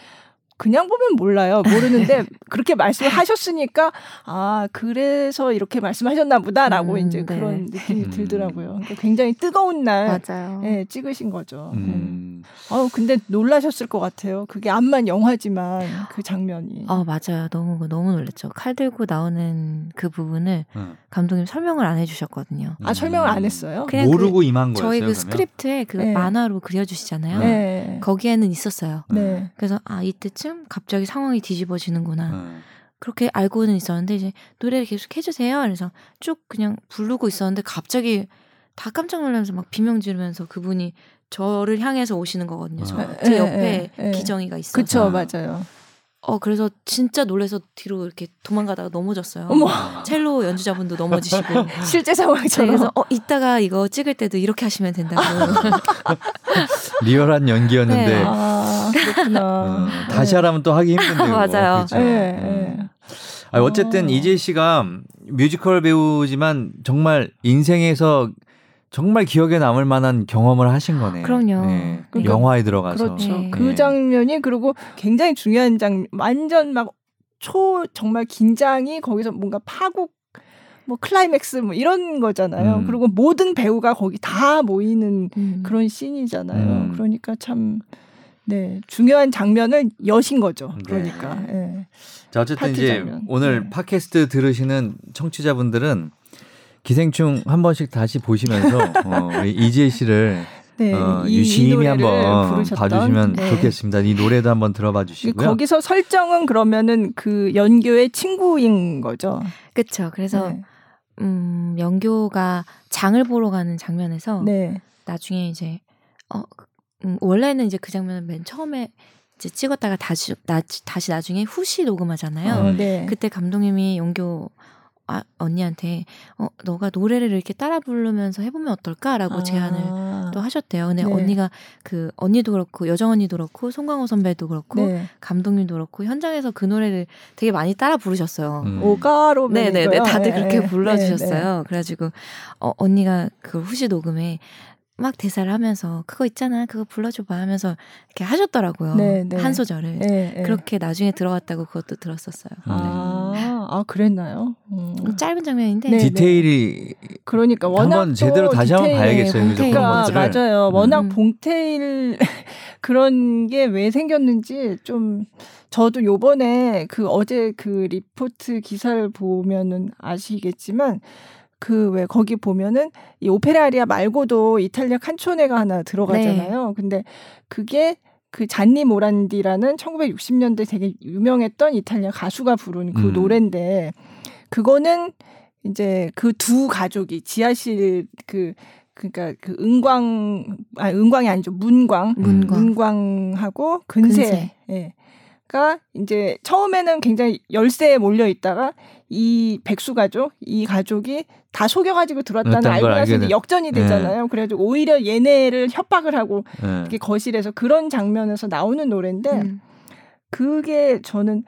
그냥 보면 몰라요. 모르는데 [LAUGHS] 그렇게 말씀을 하셨으니까 아 그래서 이렇게 말씀하셨나 보다라고 음, 이제 네. 그런 느낌이 음. 들더라고요. 그러니까 굉장히 뜨거운 날 맞아요. 예, 찍으신 거죠. 음. 아우 근데 놀라셨을 것 같아요. 그게 암만 영화지만 그 장면이. 아 맞아요. 너무 너무 놀랐죠. 칼 들고 나오는 그 부분을 음. 감독님 설명을 안 해주셨거든요. 아 설명을 안 했어요? 그냥 모르고 그, 임한 거예요. 저희 그 스크립트에 그 네. 만화로 그려주시잖아요. 네. 거기에는 있었어요. 네. 그래서 아 이때쯤 갑자기 상황이 뒤집어지는구나. 네. 그렇게 알고는 있었는데 이제 노래를 계속 해주세요. 그래서 쭉 그냥 부르고 있었는데 갑자기 다 깜짝 놀라면서 막 비명 지르면서 그분이 저를 향해서 오시는 거거든요. 저, 아. 제 옆에 에, 에, 기정이가 있어서. 그쵸, 맞아요. 어 그래서 진짜 놀래서 뒤로 이렇게 도망가다가 넘어졌어요. 어머. 첼로 연주자분도 넘어지시고 [LAUGHS] 실제 상황처럼. 네, 그래서 어 이따가 이거 찍을 때도 이렇게 하시면 된다고. [LAUGHS] 리얼한 연기였는데. 네. 아, 그렇구나. 음, 다시 하라면 또 하기 힘든데요. [LAUGHS] 맞아요. 그렇죠? 네, 음. 아, 어쨌든 어. 이재 씨가 뮤지컬 배우지만 정말 인생에서 정말 기억에 남을 만한 경험을 하신 거네요. 그럼요. 네. 그러니까, 영화에 들어가서. 그렇죠. 네. 그 장면이 그리고 굉장히 중요한 장 완전 막 초 정말 긴장이 거기서 뭔가 파국 뭐 클라이맥스 뭐 이런 거잖아요. 음. 그리고 모든 배우가 거기 다 모이는 음. 그런 씬이잖아요. 음. 그러니까 참 네, 중요한 장면을 여신 거죠. 네. 그러니까. 네. 자, 어쨌든 이제 장면. 오늘 네. 팟캐스트 들으시는 청취자분들은 기생충 한 번씩 다시 보시면서 [LAUGHS] 어, 이지혜 씨를 네, 어, 이, 유심히 이 한번 부르셨던, 봐주시면 네. 좋겠습니다. 이 노래도 한번 들어봐 주시고요. 거기서 설정은 그러면은 그 연교의 친구인 거죠. 그렇죠. 그래서 네. 음, 연교가 장을 보러 가는 장면에서 네. 나중에 이제 어 음, 원래는 이제 그 장면은 맨 처음에 이제 찍었다가 다시 나, 다시 나중에 후시 녹음하잖아요. 어, 네. 그때 감독님이 연교 아, 언니한테 어 너가 노래를 이렇게 따라 부르면서 해보면 어떨까라고 아. 제안을 또 하셨대요. 근데 네. 언니가 그 언니도 그렇고 여정 언니도 그렇고 송강호 선배도 그렇고 네. 감독님도 그렇고 현장에서 그 노래를 되게 많이 따라 부르셨어요. 음. 오가로 네네네 다들 그렇게 네. 불러주셨어요. 네, 그래가지고 어 언니가 그 후시 녹음에 막 대사를 하면서 그거 있잖아 그거 불러줘봐 하면서 이렇게 하셨더라고요 네, 네. 한 소절을 네, 네. 그렇게 나중에 들어갔다고 그것도 들었었어요. 아, 네. 아 그랬나요? 음. 짧은 장면인데 네, 디테일이 그러니까 워낙 한번 제대로 다시 한번 봐야겠어요. 그러니까 맞아요. 워낙 음. 봉테일 [LAUGHS] 그런 게 왜 생겼는지 좀 저도 요번에 그 어제 그 리포트 기사를 보면은 아시겠지만 그 왜 거기 보면은 이 오페라 아리아 말고도 이탈리아 칸초네가 하나 들어가잖아요. 네. 근데 그게 그 잔니 모란디라는 1960년대 되게 유명했던 이탈리아 가수가 부른 그 음. 노래인데 그거는 이제 그 두 가족이 지하실 그 그러니까 그 은광 아 은광이 아니죠 문광 문광 문광하고 근세, 근세. 예. 가 이제 처음에는 굉장히 열세에 몰려 있다가 이 백수 가족 이 가족이 다 속여가지고 들었다는 알고 나서 이제 역전이 네. 되잖아요. 네. 그래가지고 오히려 얘네를 협박을 하고 네. 이렇게 거실에서 그런 장면에서 나오는 노래인데 음. 그게 저는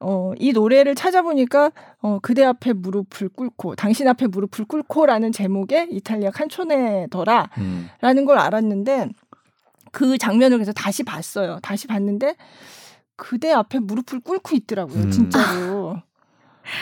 어, 이 노래를 찾아보니까 어, 그대 앞에 무릎을 꿇고 당신 앞에 무릎을 꿇고라는 제목의 이탈리아 칸초네더라라는 음. 걸 알았는데 그 장면을 그래서 다시 봤어요. 다시 봤는데 그대 앞에 무릎을 꿇고 있더라고요. 음. 진짜로. [LAUGHS]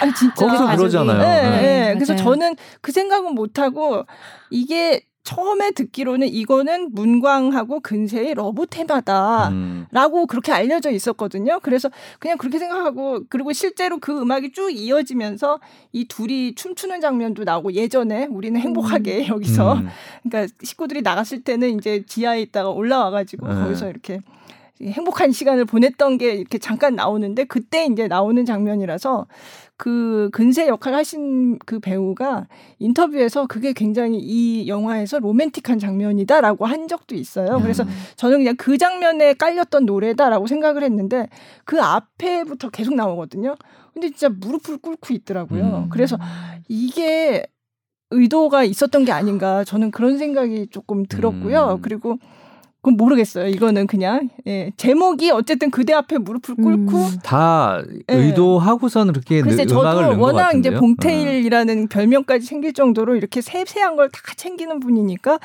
아니 진짜 거기서 그러잖아요. 네, 네. 네. 그래서 저는 그 생각은 못 하고 이게 처음에 듣기로는 이거는 문광하고 근세의 love 테마다라고 음. 그렇게 알려져 있었거든요. 그래서 그냥 그렇게 생각하고 그리고 실제로 그 음악이 쭉 이어지면서 이 둘이 춤추는 장면도 나오고 예전에 우리는 행복하게 음. [LAUGHS] 여기서 음. 그러니까 식구들이 나갔을 때는 이제 지하에 있다가 올라와 가지고 네. 거기서 이렇게 행복한 시간을 보냈던 게 이렇게 잠깐 나오는데 그때 이제 나오는 장면이라서 그 근세 역할 하신 그 배우가 인터뷰에서 그게 굉장히 이 영화에서 로맨틱한 장면이다라고 한 적도 있어요. 그래서 음. 저는 그냥 그 장면에 깔렸던 노래다라고 생각을 했는데 그 앞에부터 계속 나오거든요. 근데 진짜 무릎을 꿇고 있더라고요. 음. 그래서 이게 의도가 있었던 게 아닌가 저는 그런 생각이 조금 들었고요. 음. 그리고 그건 모르겠어요. 이거는 그냥 예. 제목이 어쨌든 그대 앞에 무릎을 꿇고 음. 다 예. 의도하고선 그렇게 글쎄, 음악을 저도 워낙 이제 봉테일이라는 음. 별명까지 생길 정도로 이렇게 세세한 걸 다 챙기는 분이니까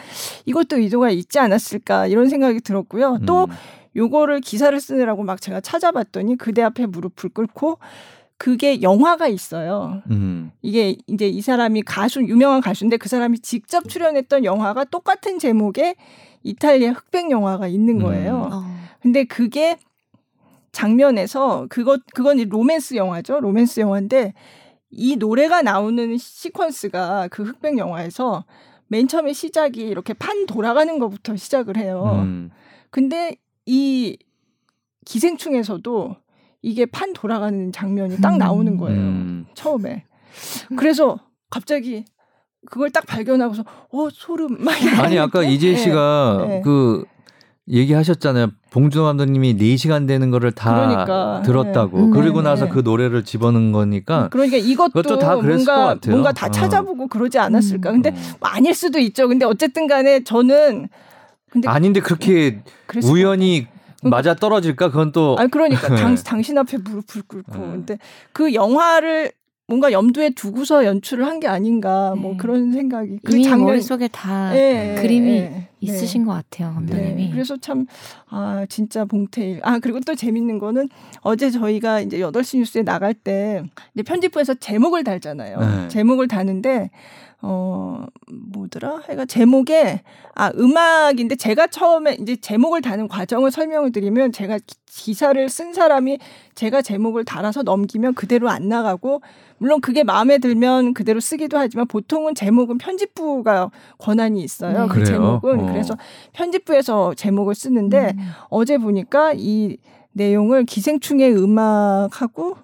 이것도 의도가 있지 않았을까 이런 생각이 들었고요. 또 음. 요거를 기사를 쓰느라고 막 제가 찾아봤더니 그대 앞에 무릎을 꿇고 그게 영화가 있어요. 음. 이게 이제 이 사람이 가수 유명한 가수인데 그 사람이 직접 출연했던 영화가 똑같은 제목의 이탈리아 흑백 영화가 있는 거예요. 음. 어. 근데 그게 장면에서 그것 그건 로맨스 영화죠. 로맨스 영화인데 이 노래가 나오는 시퀀스가 그 흑백 영화에서 맨 처음에 시작이 이렇게 판 돌아가는 것부터 시작을 해요. 음. 근데 이 기생충에서도 이게 판 돌아가는 장면이 딱 나오는 음. 거예요. 음. 처음에. 그래서 갑자기 그걸 딱 발견하고서 어 소름 막 아니 아까 이재 씨가 네. 네. 그 얘기하셨잖아요. 봉준호 감독님이 4시간 되는 거를 다 그러니까, 들었다고. 네. 그리고 나서 네. 그 노래를 집어넣은 거니까. 그러니까 이것도 다 뭔가 뭔가 다 어. 찾아보고 그러지 않았을까. 근데 음. 뭐 아닐 수도 있죠. 근데 어쨌든 간에 저는 근데 아닌데 그렇게 우연히 맞아 떨어질까 그건 또 아니 그러니까 [LAUGHS] 당, 당신 앞에 무릎을 꿇고 네. 근데 그 영화를 뭔가 염두에 두고서 연출을 한 게 아닌가 뭐 네. 그런 생각이 그 장면 머릿속에 다 네, 그림이 네, 있으신 것 같아요 감독님이. 그래서 참 아 진짜 봉태일. 아 그리고 또 재밌는 거는 어제 저희가 이제 8시 뉴스에 나갈 때 이제 편집부에서 제목을 달잖아요. 제목을 다는데 어 뭐더라? 하여간 제목에 아 음악인데 제가 처음에 이제 제목을 다는 과정을 설명을 드리면 제가 기사를 쓴 사람이 제가 제목을 달아서 넘기면 그대로 안 나가고 물론 그게 마음에 들면 그대로 쓰기도 하지만 보통은 제목은 편집부가 권한이 있어요. 네. 그 그래요? 제목은 어. 그래서 편집부에서 제목을 쓰는데 음. 어제 보니까 이 내용을 기생충의 음악하고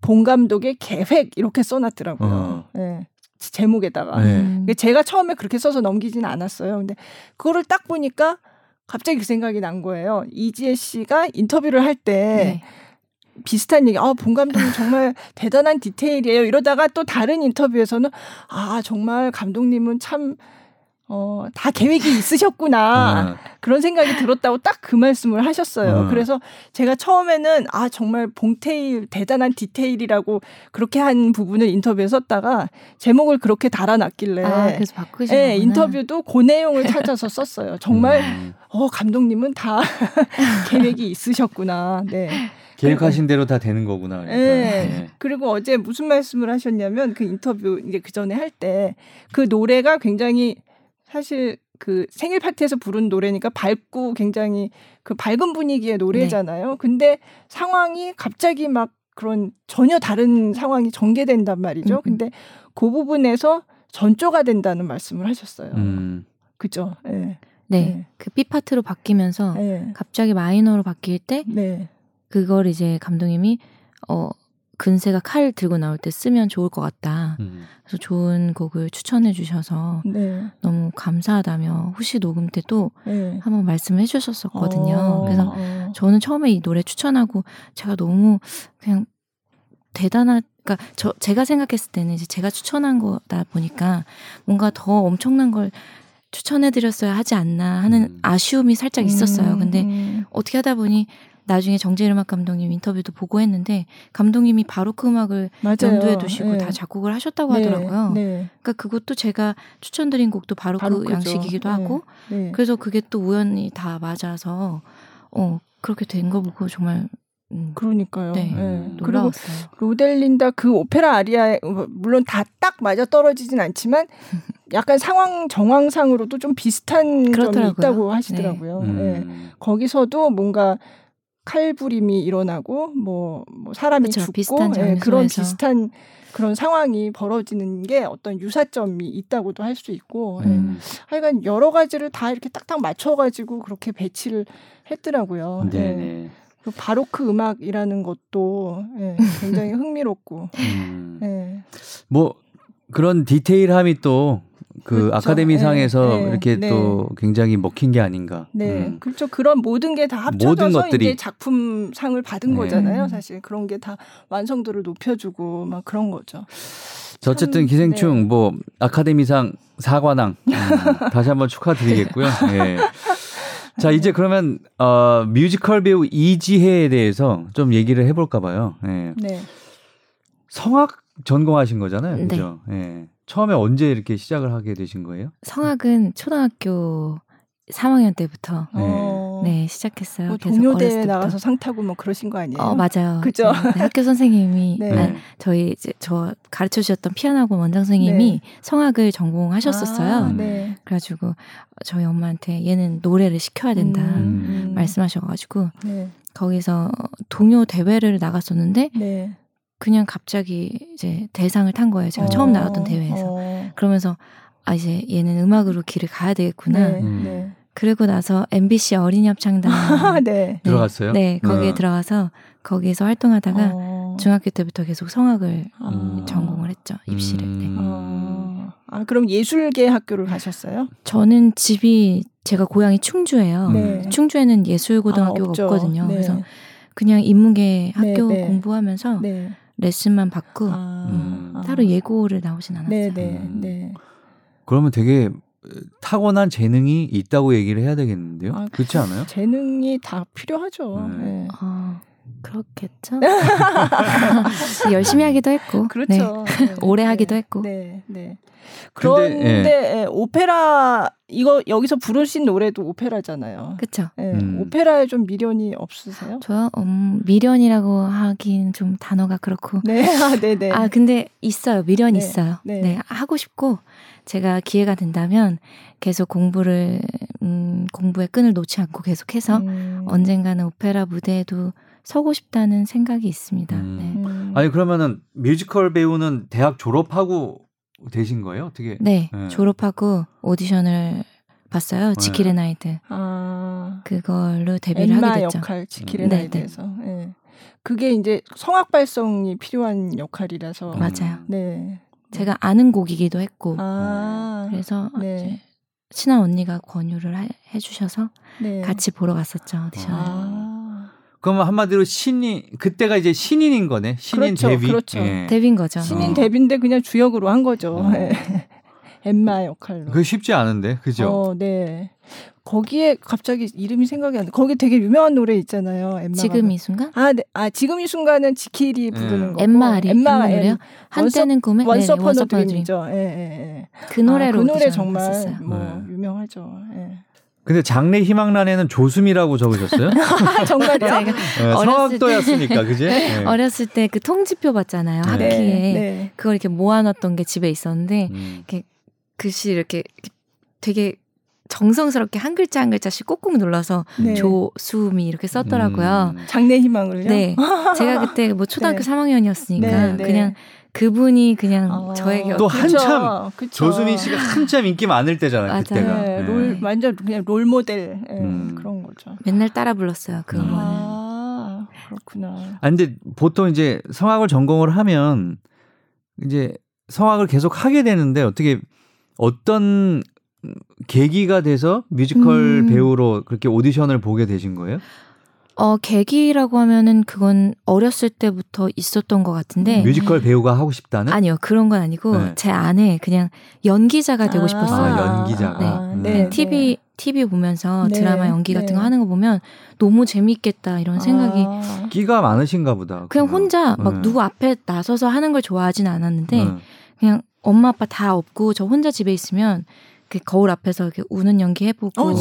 본 감독의 계획 이렇게 써놨더라고요. 어. 네. 제목에다가. 네. 제가 처음에 그렇게 써서 넘기지는 않았어요. 근데 그거를 딱 보니까 갑자기 그 생각이 난 거예요. 이지혜 씨가 인터뷰를 할때 네. 비슷한 얘기, 아, 본 감독님 정말 [LAUGHS] 대단한 디테일이에요. 이러다가 또 다른 인터뷰에서는, 아, 정말 감독님은 참, 어, 다 계획이 있으셨구나. 어. 그런 생각이 들었다고 딱 그 말씀을 하셨어요. 어. 그래서 제가 처음에는 아, 정말 봉테일, 대단한 디테일이라고 그렇게 한 부분을 인터뷰에 썼다가 제목을 그렇게 달아놨길래. 아, 그래서 바꾸신 네, 인터뷰도 그 내용을 찾아서 썼어요. 정말, 음. 어, 감독님은 다 [LAUGHS] 계획이 있으셨구나. 네. 계획하신 대로 다 되는 거구나. 그러니까. 네. 네. 그리고 어제 무슨 말씀을 하셨냐면 그 인터뷰 이제 그 전에 할 때 그 노래가 굉장히 사실 그 생일 파티에서 부른 노래니까 밝고 굉장히 그 밝은 분위기의 노래잖아요. 네. 근데 상황이 갑자기 막 그런 전혀 다른 상황이 전개된단 말이죠. 음. 근데 그 부분에서 전조가 된다는 말씀을 하셨어요. 음. 그죠? 네. 네. 네. 그 B 파트로 바뀌면서 네. 갑자기 마이너로 바뀔 때 네. 그걸 이제 감독님이 어 근세가 칼 들고 나올 때 쓰면 좋을 것 같다. 음. 그래서 좋은 곡을 추천해 주셔서 네. 너무 감사하다며 후시 녹음 때도 네. 한번 말씀을 해 주셨었거든요. 어. 그래서 어. 저는 처음에 이 노래 추천하고 제가 너무 그냥 대단한 그러니까 저 제가 생각했을 때는 이제 제가 추천한 거다 보니까 뭔가 더 엄청난 걸 추천해 드렸어야 하지 않나 하는 음. 아쉬움이 살짝 있었어요. 근데 음. 어떻게 하다 보니 나중에 정재일 음악 감독님 인터뷰도 보고 했는데 감독님이 바로크 그 음악을 맞아요. 염두에 두시고 네. 다 작곡을 하셨다고 네. 하더라고요. 네. 그러니까 그것도 제가 추천드린 곡도 바로크 바로 양식이기도 네. 하고 네. 그래서 그게 또 우연히 다 맞아서 어 그렇게 된 거 보고 정말 음. 그러니까요. 네. 네. 그리고 로델린다 그 오페라 아리아 뭐 물론 다 딱 맞아 떨어지진 않지만 약간 상황 정황상으로도 좀 비슷한 그렇더라고요. 점이 있다고 하시더라고요. 네. 음. 거기서도 뭔가 칼부림이 일어나고 뭐, 뭐 사람이 그쵸, 죽고 비슷한 예, 그런 비슷한 그런 상황이 벌어지는 게 어떤 유사점이 있다고도 할 수 있고 예. 음. 예. 하여간 여러 가지를 다 이렇게 딱딱 맞춰가지고 그렇게 배치를 했더라고요. 네. 예. 그 바로크 음악이라는 것도 예, 굉장히 흥미롭고 음. 예. 뭐 그런 디테일함이 또 그 그렇죠. 아카데미상에서 네, 네, 이렇게 네. 또 굉장히 먹힌 게 아닌가. 네, 음. 그렇죠. 그런 모든 게 다 합쳐져서 모든 것들이 이제 작품상을 받은 네. 거잖아요. 사실 그런 게 다 완성도를 높여주고 막 그런 거죠. 자, 어쨌든 기생충 네. 뭐 아카데미상 사관왕 음, [LAUGHS] 다시 한번 축하드리겠고요. 네. 자 이제 그러면 어, 뮤지컬 배우 이지혜에 대해서 좀 얘기를 해볼까 봐요. 네. 네. 성악 전공하신 거잖아요, 그죠? 네. 처음에 언제 이렇게 시작을 하게 되신 거예요? 성악은 초등학교 3학년 때부터 네. 어. 네 시작했어요. 뭐 동요 대회 나가서 상 타고 뭐 그러신 거 아니에요? 어 맞아요. 그죠? 네, 학교 선생님이 네. 아, 저희 이제 저 가르쳐 주셨던 피아노학원 원장 선생님이 네. 성악을 전공하셨었어요. 아, 네. 그래가지고 저희 엄마한테 얘는 노래를 시켜야 된다 음, 음. 말씀하셔가지고 네. 거기서 동요 대회를 나갔었는데 네. 그냥 갑자기 이제 대상을 탄 거예요. 제가 어, 처음 나갔던 대회에서 어. 그러면서 아 이제 얘는 음악으로 길을 가야 되겠구나. 네, 음. 네. 그리고 나서 MBC 어린이 합창단 [LAUGHS] 네. 네. 들어갔어요? 네, 거기에 네. 들어가서 거기서 활동하다가 어. 중학교 때부터 계속 성악을 음. 전공을 했죠 입시를. 네. 음. 어. 아 그럼 예술계 학교를 가셨어요? 저는 집이 제가 고향이 충주예요. 네. 충주에는 예술고등학교가 아, 없거든요. 네. 그래서 그냥 인문계 학교 공부하면서 레슨만 받고 아. 음. 따로 예고를 나오진 않았어요. 네, 네, 네. 그러면 되게 타고난 재능이 있다고 얘기를 해야 되겠는데요. 아, 그렇지 않아요? 재능이 다 필요하죠. 네. 네. 아, 그렇겠죠. [LAUGHS] [LAUGHS] 열심히 하기도 했고, 그렇죠. 네. 네. 오래 네. 하기도 했고. 네, 네. 그런데 예. 예. 오페라 이거 여기서 부르신 노래도 오페라잖아요. 그렇죠. 예. 음. 오페라에 좀 미련이 없으세요? 저요? 음, 미련이라고 하긴 좀 단어가 그렇고. 네, 아, 네, 네. 아 근데 있어요. 미련이 네. 있어요. 네. 네. 하고 싶고 제가 기회가 된다면 계속 공부를 음, 공부의 끈을 놓지 않고 계속해서 음. 언젠가는 오페라 무대에도 서고 싶다는 생각이 있습니다. 음. 네. 음. 아니 그러면은 뮤지컬 배우는 대학 졸업하고 되신 거예요? 어떻게? 네, 네. 졸업하고 오디션을 봤어요. 네. 지킬 앤 하이드. 아. 그걸로 데뷔를 하게 됐죠. 역할 지킬 앤 음. 하이드에서. 네. 그게 이제 성악 발성이 필요한 역할이라서. 맞아요. 네. 제가 아는 곡이기도 했고 아, 그래서 네. 이제 친한 언니가 권유를 하, 해주셔서 네. 같이 보러 갔었죠 오디션을. 아. 그러면 한마디로 신인 그때가 이제 신인인 거네 신인 그렇죠, 데뷔. 그렇죠. 예. 데뷔인 거죠. 신인 어. 데뷔인데 그냥 주역으로 한 거죠. 어. 네. [LAUGHS] 엠마 역할로. 그 쉽지 않은데 그죠? 어, 네. 거기에 갑자기 이름이 생각이 안 나. 거기 되게 유명한 노래 있잖아요. 엠마 지금 이 순간? 아, 네. 아 지금 이 순간은 지킬이 네. 부르는 거. 엠마 아리 엠마 노래요? 한때는 꿈에 원서 네, 원서 드림이죠. 예, 예, 예. 그 노래로 아, 그 노래 정말 봤었어요. 뭐 네. 유명하죠. 예. 근데 장래 희망란에는 조수미라고 적으셨어요? [LAUGHS] 정말요? 네, 성악도였으니까, 그지? 네. 어렸을 때 그 통지표 받잖아요. 네. 학기에 네. 그걸 이렇게 모아놨던 게 집에 있었는데 음. 이렇게 글씨 이렇게 되게 정성스럽게 한 글자 한 글자씩 꾹꾹 눌러서 네. 조수미 이렇게 썼더라고요. 음. 장래 희망을요? 네. 제가 그때 뭐 초등학교 [LAUGHS] 네. 3학년이었으니까 네, 네, 그냥 그분이 그냥 아, 저에게 또 한참 그쵸. 조수미 씨가 한참 인기 많을 때잖아요. 맞아요. 그때가 네, 롤 완전 그냥 롤 모델 네, 음. 그런 거죠. 맨날 따라 불렀어요. 그 음악을. 아, 그렇구나. 아 근데 보통 이제 성악을 전공을 하면 이제 성악을 계속 하게 되는데 어떻게 어떤 계기가 돼서 뮤지컬 음. 배우로 그렇게 오디션을 보게 되신 거예요? 어, 계기라고 하면은 그건 어렸을 때부터 있었던 것 같은데. 뮤지컬 배우가 하고 싶다는? 아니요, 그런 건 아니고, 네. 제 안에 그냥 연기자가 되고 아, 싶었어요. 아, 연기자가. 네. 음. 네. TV, TV 보면서 네. 드라마 연기 같은 거 네. 하는 거 보면 너무 재밌겠다, 이런 생각이. 아. 끼가 많으신가 보다. 그냥 혼자 막 네. 누구 앞에 나서서 하는 걸 좋아하진 않았는데, 네. 그냥 엄마 아빠 다 없고 저 혼자 집에 있으면 그 거울 앞에서 이렇게 우는 연기 해보고 어,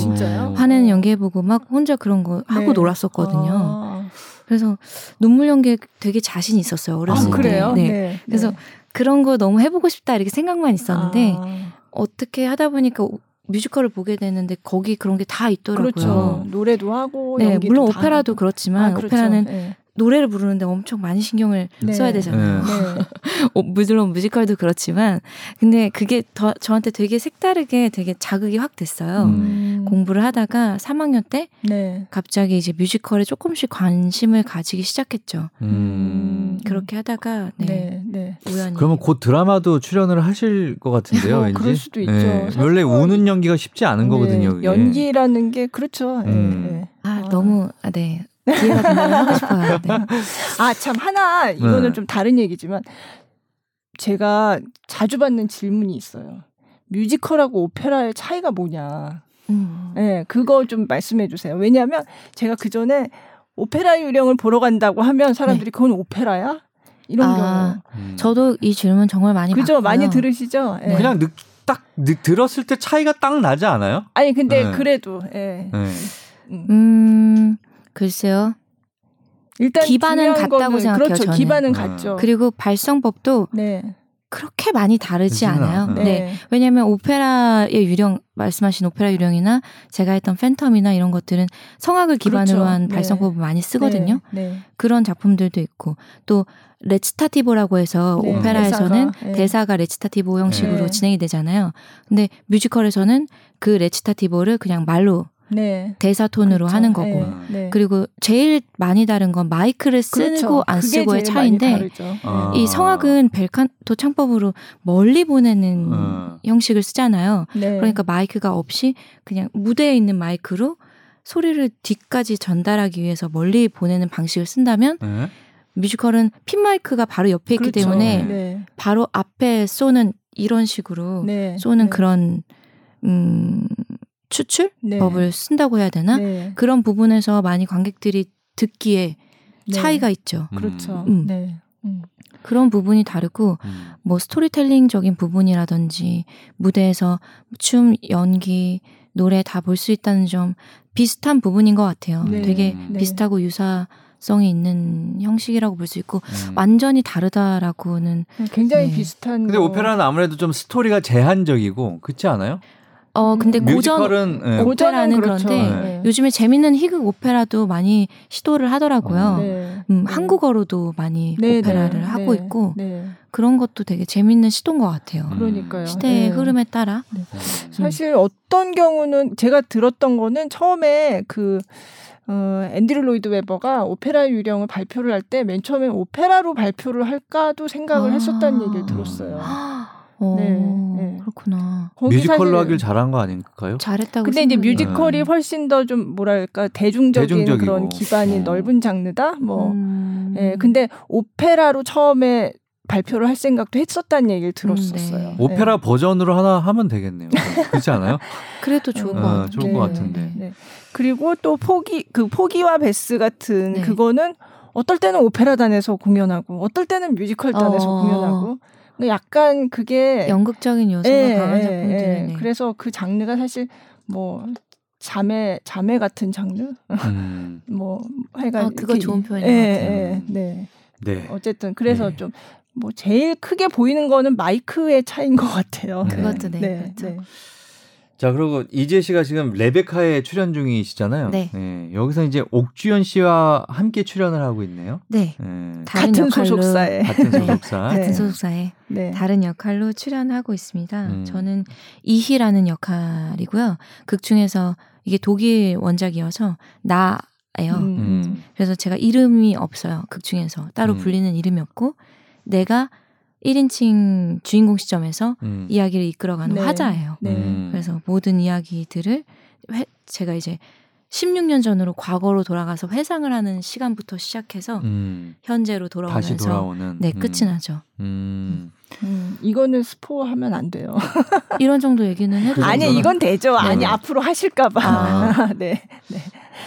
화내는 연기 해보고 막 혼자 그런 거 하고 네. 놀았었거든요. 아. 그래서 눈물 연기에 되게 자신 있었어요 어렸을 아, 그래요? 때. 네. 네. 그래서 네. 그런 거 너무 해보고 싶다 이렇게 생각만 있었는데 아. 어떻게 하다 보니까 뮤지컬을 보게 되는데 거기 그런 게 다 있더라고요. 그렇죠. 노래도 하고 네, 물론 오페라도 하고. 그렇지만 아, 그렇죠. 오페라는 네. 노래를 부르는데 엄청 많이 신경을 네. 써야 되잖아요. 네. [LAUGHS] 어, 물론 뮤지컬도 그렇지만 근데 그게 더 저한테 되게 색다르게 되게 자극이 확 됐어요. 음. 공부를 하다가 3학년 때 네. 갑자기 이제 뮤지컬에 조금씩 관심을 가지기 시작했죠. 음. 그렇게 하다가 네. 네, 네. 우연히 그러면 곧 드라마도 출연을 하실 것 같은데요. 어, 왠지? 그럴 수도 있죠. 네. 원래 우는 연기가 쉽지 않은 거거든요. 연기라는 게 그렇죠. 음. 아, 아, 너무 아, 네. 기회가 된다면 하고 [LAUGHS] 싶어요. 네. 아, 참, 하나, 이거는 네. 좀 다른 얘기지만, 제가 자주 받는 질문이 있어요. 뮤지컬하고 오페라의 차이가 뭐냐. 음. 네, 그거 좀 말씀해 주세요. 왜냐하면 제가 그 전에 오페라 유령을 보러 간다고 하면 사람들이 네. 그건 오페라야? 이런 아, 경우. 음. 저도 이 질문 정말 많이 그죠? 받고요. 많이 들으시죠? 네. 그냥 딱 들었을 때 차이가 딱 나지 않아요? 아니 근데 네. 그래도 예. 네. 음, 음 글쎄요. 일단 기반은 같다고 생각해요. 그렇죠. 저는. 기반은 같죠. 그리고 발성법도 네. 그렇게 많이 다르지 않아요. 네. 네. 왜냐하면 오페라의 유령 말씀하신 오페라 유령이나 제가 했던 팬텀이나 이런 것들은 성악을 기반으로 그렇죠. 한 네. 발성법을 많이 쓰거든요. 네. 네. 그런 작품들도 있고 또 레치타티보라고 해서 네. 오페라에서는 대사가, 대사가 레치타티보 형식으로 진행이 되잖아요. 근데 뮤지컬에서는 그 레치타티보를 그냥 말로 네. 대사 톤으로 그렇죠. 하는 거고 네. 네. 그리고 제일 많이 다른 건 마이크를 쓰고 그렇죠. 안 쓰고의 차이인데 아. 이 성악은 벨칸토 창법으로 멀리 보내는 아. 형식을 쓰잖아요. 네. 그러니까 마이크가 없이 그냥 무대에 있는 마이크로 소리를 뒤까지 전달하기 위해서 멀리 보내는 방식을 쓴다면 네. 뮤지컬은 핀 마이크가 바로 옆에 있기 그렇죠. 때문에 네. 바로 앞에 쏘는 이런 식으로 쏘는 그런 음 추출법을 네. 쓴다고 해야 되나 네. 그런 부분에서 많이 관객들이 듣기에 네. 차이가 있죠. 음. 그렇죠. 음. 네. 음. 그런 부분이 다르고 음. 뭐 스토리텔링적인 부분이라든지 무대에서 춤, 연기, 노래 다 볼 수 있다는 점 비슷한 부분인 것 같아요. 네. 되게 네. 비슷하고 유사. 성이 있는 형식이라고 볼 수 있고 음. 완전히 다르다라고는 굉장히 네. 비슷한. 근데 거. 오페라는 아무래도 좀 스토리가 제한적이고 그렇지 않아요? 어 근데 고전 네. 오페라는 그렇죠. 그런데 네. 요즘에 재밌는 희극 오페라도 많이 시도를 하더라고요. 네. 음, 네. 한국어로도 많이 네, 오페라를 네. 하고 있고 그런 것도 되게 재밌는 시도인 것 같아요. 그러니까요. 시대의 흐름에 따라. 사실 어떤 경우는 제가 들었던 거는 처음에 그 어, 앤드류 로이드 웨버가 오페라 유령을 발표를 할 때 맨 처음에 오페라로 발표를 할까도 생각을 아~ 했었다는 얘기를 들었어요. 어, 네, 네, 그렇구나. 뮤지컬로 하길 잘한 거 아닌가요? 잘했다고. 근데 이제 뮤지컬이 네. 훨씬 더 좀 뭐랄까 대중적인 대중적이고. 그런 기반이 어. 넓은 장르다. 뭐, 음. 예. 근데 오페라로 처음에 발표를 할 생각도 했었다는 얘기를 들었었어요. 음, 네. 오페라 버전으로 하나 하면 되겠네요. [LAUGHS] 그렇지 않아요? 그래도 좋을 어, 것 같아요. 좋을 것 같은데. 네. 그리고 또 포기 그 포기와 베스 같은 네. 그거는 어떨 때는 오페라단에서 공연하고 어떨 때는 뮤지컬단에서 어. 공연하고 약간 그게 연극적인 요소가 예, 강한 작품들이네. 예, 그래서 그 장르가 사실 뭐 자매 자매 같은 장르 음. [LAUGHS] 뭐 해가 아, 그거 좋은 표현인 예, 것 같아요. 예, 네. 네. 어쨌든 그래서 네. 좀뭐 제일 크게 보이는 거는 마이크의 차이인 것 같아요. 그것도 네. 네. 그렇죠. 네. 자, 그리고 이재 씨가 지금 레베카에 출연 중이시잖아요. 네. 네. 여기서 이제 옥주현 씨와 함께 출연을 하고 있네요. 네. 네. 같은 소속사에. 같은 소속사. [LAUGHS] 같은 네. 소속사에 네. 다른 역할로 출연하고 있습니다. 음. 저는 이희라는 역할이고요. 극 중에서 이게 독일 원작이어서 나 예요. 음. 음. 그래서 제가 이름이 없어요. 극 중에서 따로 음. 불리는 이름이 없고 내가 1인칭 주인공 시점에서 음. 이야기를 이끌어가는 네. 화자예요. 네. 음. 그래서 모든 이야기들을 회, 제가 이제 16년 전으로 과거로 돌아가서 회상을 하는 시간부터 시작해서 음. 현재로 돌아오면서 다시 돌아오는 네 음. 끝이 나죠. 음. 음. 이거는 스포하면 안 돼요. [LAUGHS] 이런 정도 얘기는 해도 아니 이건 되죠. 네. 아니 앞으로 하실까봐. 아. [LAUGHS] 네, 네,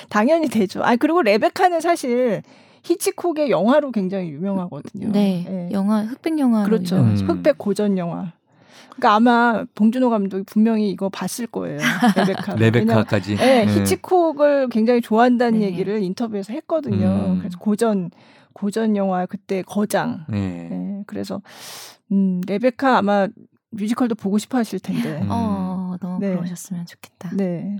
당연히 되죠. 아 그리고 레베카는 사실 히치콕의 영화로 굉장히 유명하거든요. 네, 네. 영화 흑백 영화 그렇죠. 음. 흑백 고전 영화. 그러니까 아마 봉준호 감독이 분명히 이거 봤을 거예요. [LAUGHS] 레베카. 레베카까지. 네, 네, 히치콕을 굉장히 좋아한다는 네. 얘기를 인터뷰에서 했거든요. 음. 그래서 고전 고전 영화 그때 거장. 네. 네. 그래서 음, 레베카 아마 뮤지컬도 보고 싶어 하실 텐데. 음. 어, 너무 네. 그러셨으면 좋겠다. 네.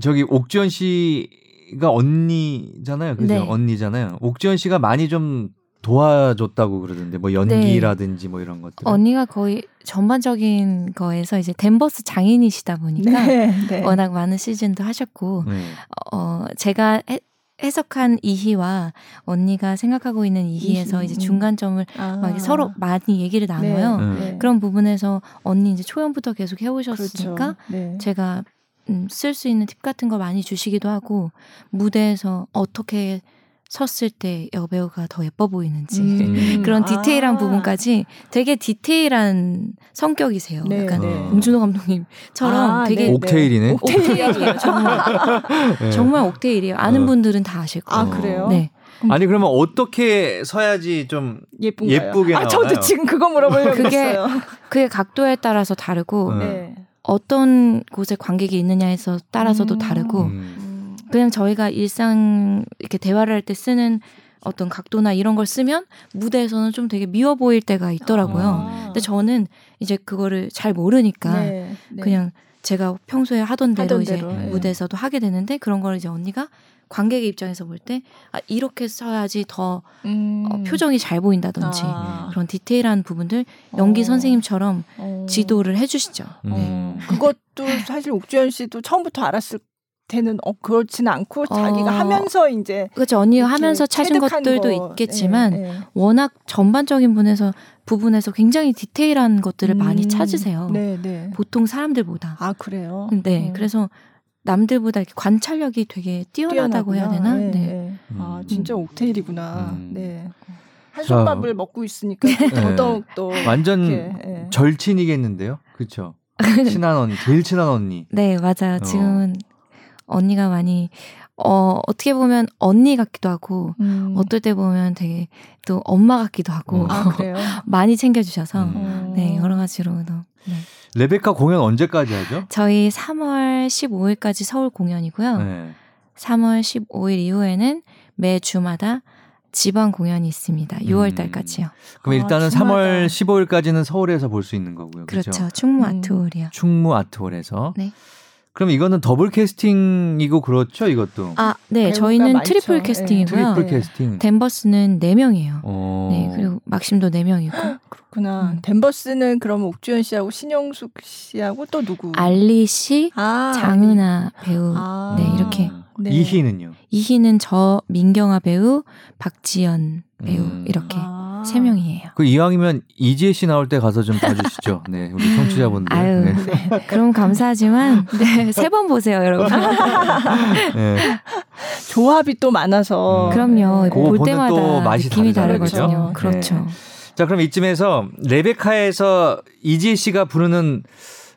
저기 옥지연 씨 씨가 언니잖아요. 그죠? 네. 언니잖아요. 옥지연 씨가 많이 좀 도와줬다고 그러던데 뭐 연기라든지 네. 뭐 이런 것들. 언니가 거의 전반적인 거에서 이제 댄버스 장인이시다 보니까 네, 네. 워낙 많은 시즌도 하셨고 네. 어 제가 해, 해석한 이희와 언니가 생각하고 있는 이희에서 이제 음. 중간점을 아. 막 서로 많이 얘기를 나눠요. 네. 그런 부분에서 언니 이제 초연부터 계속 해오셨으니까 그렇죠. 제가 음, 쓸 수 있는 팁 같은 거 많이 주시기도 하고 무대에서 어떻게 섰을 때 여배우가 더 예뻐 보이는지 음. [LAUGHS] 그런 디테일한 아. 부분까지 되게 디테일한 성격이세요. 네, 약간 네. 봉준호 감독님처럼 아, 되게 네, 옥테일이네. 옥테일이에요. 정말 [LAUGHS] 네. 정말 옥테일이에요. 아는 어. 분들은 다 아실 거예요. 아 그래요? 네. 아니 그러면 어떻게 서야지 좀 예쁜가요? 예쁘게 나와요? 아 저도 지금 그거 물어보려고 그게 했어요. 그게 각도에 따라서 다르고 네. 어떤 곳에 관객이 있느냐에서 따라서도 음. 다르고 음. 그냥 저희가 일상 이렇게 대화를 할 때 쓰는 어떤 각도나 이런 걸 쓰면 무대에서는 좀 되게 미워 보일 때가 있더라고요. 아. 근데 저는 이제 그거를 잘 모르니까 네, 네. 그냥 제가 평소에 하던 대로 하던 이제 대로, 네. 무대에서도 하게 되는데 그런 걸 이제 언니가 관객의 입장에서 볼 때 아, 이렇게 써야지 더 음. 어, 표정이 잘 보인다든지 아. 그런 디테일한 부분들 연기 어. 선생님처럼 어. 지도를 해주시죠. 음. 네. 그것도 사실 옥주현 씨도 처음부터 알았을 때는 어 그렇지는 않고 자기가 어. 하면서 이제 그렇죠 언니가 하면서 찾은 것들도 거. 있겠지만 네, 네. 워낙 전반적인 분에서 부분에서 굉장히 디테일한 것들을 음. 많이 찾으세요. 네, 네. 보통 사람들보다. 아 그래요? 네, 음. 그래서 남들보다 이렇게 관찰력이 되게 뛰어나다고 뛰어나구나. 해야 되나? 네. 네. 아 진짜 옥테일이구나. 음. 네. 한솥밥을 먹고 있으니까 더더욱 또 [LAUGHS] 완전 이렇게, 절친이겠는데요, 그렇죠? [LAUGHS] 친한 언니, 제일 친한 언니. 네, 맞아요. 어. 지금은 언니가 많이 어, 어떻게 보면 언니 같기도 하고, 음. 어떨 때 보면 되게 또 엄마 같기도 하고, 음. 아, [LAUGHS] 많이 챙겨주셔서, 음. 네, 여러 가지로도. 네. 레베카 공연 언제까지 하죠? 저희 3월 15일까지 서울 공연이고요. 네. 3월 15일 이후에는 매 주마다 지방 공연이 있습니다. 6월 음. 달까지요. 그럼 일단은 아, 3월 15일까지는 서울에서 볼 수 있는 거고요. 그렇죠. 그렇죠? 충무 아트홀이요. 충무 아트홀에서. 네. 그럼 이거는 더블 캐스팅이고 그렇죠, 이것도. 아, 네, 저희는 많죠. triple 캐스팅이고요. triple 캐스팅. 댄버스는 4명이에요. 오. 네, 그리고 막심도 4명이고. [LAUGHS] 그렇구나. 음. 댄버스는 그럼 옥주현 씨하고 신영숙 씨하고 또 누구? 알리 씨, 아, 장은아 배우. 아. 네, 이렇게. 네. 이히는요? 이히는 저 민경아 배우, 박지연 배우 음. 이렇게. 아. 세 명이에요. 그 이왕이면 이지혜 씨 나올 때 가서 좀 봐주시죠. 네, 우리 [LAUGHS] 청취자분들. 아유, 네. 네. 그럼 감사하지만 [LAUGHS] 네, 세 번 보세요, 여러분. [LAUGHS] 네. 조합이 또 많아서. 음. 그럼요. 볼 때마다 또 맛이 느낌이 다르거든요. 그렇죠. 네. 자, 그럼 이쯤에서 레베카에서 이지혜 씨가 부르는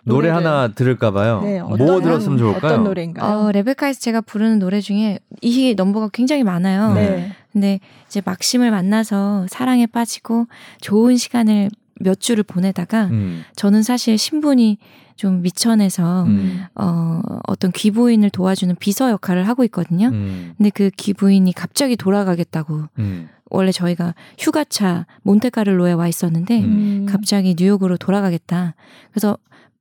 노래 노래를. 하나 들을까 봐요. 네, 뭐 들었으면 좋을까요? 어떤 노래인가요? 어, 레베카에서 제가 부르는 노래 중에 이 넘버가 굉장히 많아요. 네. 근데 이제 막심을 만나서 사랑에 빠지고 좋은 시간을 몇 주를 보내다가 음. 저는 사실 신분이 좀 미천해서 음. 어 어떤 귀부인을 도와주는 비서 역할을 하고 있거든요. 음. 근데 그 귀부인이 갑자기 돌아가겠다고 음. 원래 저희가 휴가차 몬테카를로에 와 있었는데 음. 갑자기 뉴욕으로 돌아가겠다. 그래서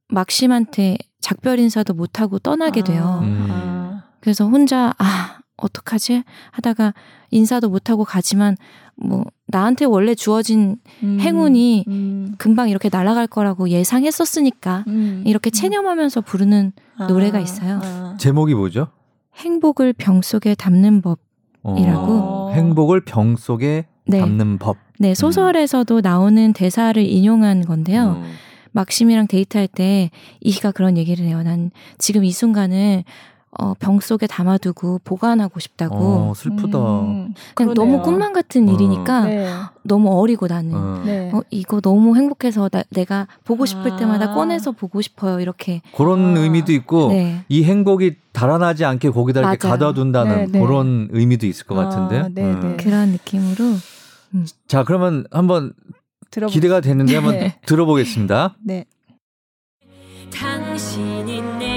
막심한테 작별 인사도 못 하고 떠나게 돼요. 아. 그래서 혼자 아 어떡하지 하다가 인사도 못하고 가지만 뭐 나한테 원래 주어진 음, 행운이 음. 금방 이렇게 날아갈 거라고 예상했었으니까 음, 이렇게 음. 체념하면서 부르는 아, 노래가 있어요. 아. 제목이 뭐죠? 행복을 병 속에 담는 법이라고. 어, 행복을 병 속에 네. 담는 법. 네, 소설에서도 나오는 대사를 인용한 건데요. 음. 막심이랑 데이트할 때 이희가 그런 얘기를 해요. 난 지금 이 순간을 어, 병 속에 담아두고 보관하고 싶다고. 어, 슬프다. 음, 그냥 너무 꿈만 같은 어. 일이니까 네. 너무 어리고 나는 어. 네. 어, 이거 너무 행복해서 나, 내가 보고 싶을 아. 때마다 꺼내서 보고 싶어요. 이렇게 그런 아. 의미도 있고 네. 이 행복이 달아나지 않게 거기다 이렇게 가둬둔다는 네, 네. 그런 의미도 있을 것 아, 같은데. 네, 음. 그런 느낌으로. 음. 자 그러면 한번 들어보... 기대가 되는데 한번 [LAUGHS] 들어보겠습니다. 네. 당신이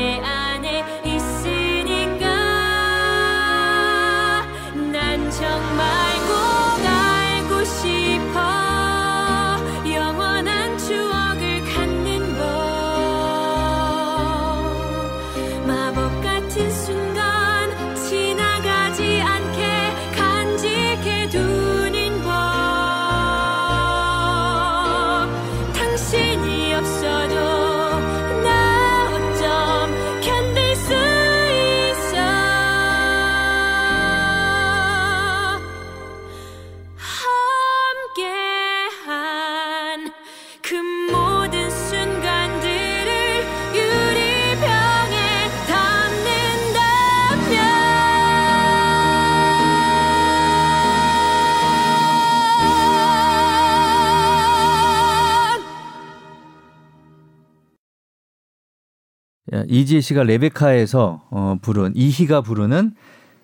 이지혜 씨가 레베카에서 어, 부른 이희가 부르는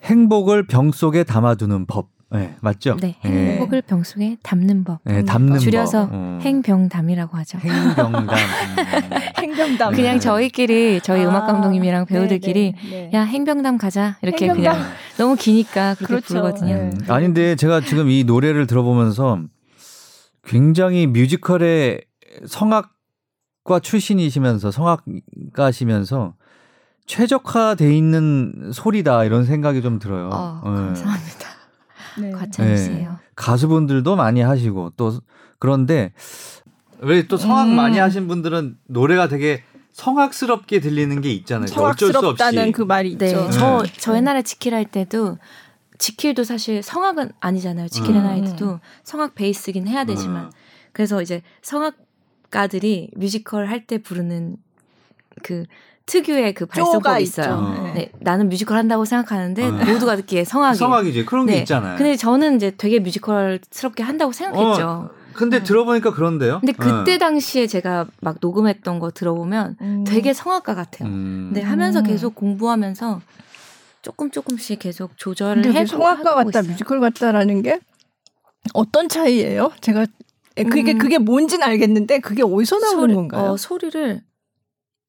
행복을 병 속에 담아두는 법 네, 맞죠? 네, 행복을 병 속에 담는 법. 네, 담는 줄여서 법. 어. 행병담이라고 하죠. 행병담. [LAUGHS] 행병담. 그냥 저희끼리 저희 아, 음악 감독님이랑 배우들끼리 네, 네, 네. 야 행병담 가자 이렇게 행병담. 그냥 너무 기니까 그렇게 그렇죠. 부르거든요. 음. 아닌데 제가 지금 이 노래를 들어보면서 굉장히 뮤지컬의 성악 과 출신이시면서 성악가시면서 최적화돼 있는 소리다 이런 생각이 좀 들어요. 어, 감사합니다. 네. 과찬이세요. 네. 가수분들도 많이 하시고 또 그런데 왜 또 성악 음. 많이 하신 분들은 노래가 되게 성악스럽게 들리는 게 있잖아요. 성악스럽다는 그 말이 네. 있죠. 저, 저 옛날에 지킬 할 때도 지킬도 사실 성악은 아니잖아요. 지킬 음. 나이트도 성악 베이스긴 해야 되지만 음. 그래서 이제 성악 가들이 뮤지컬 할 때 부르는 그 특유의 그 발성법이 있어요. 어. 네, 나는 뮤지컬 한다고 생각하는데 어. 모두가 듣기에 성악이 성악이지 그런 네. 게 있잖아요. 근데 저는 이제 되게 뮤지컬스럽게 한다고 생각했죠. 어, 근데 네. 들어보니까 그런데요. 근데 그때 네. 당시에 제가 막 녹음했던 거 들어보면 음. 되게 성악가 같아요. 음. 근데 하면서 음. 계속 공부하면서 조금 조금씩 계속 조절을 해 성악가 같다, 있어요. 뮤지컬 같다라는 게 어떤 차이예요? 제가 그게 음. 그게 뭔지는 알겠는데 그게 어디서 나오는 소리, 건가요? 어, 소리를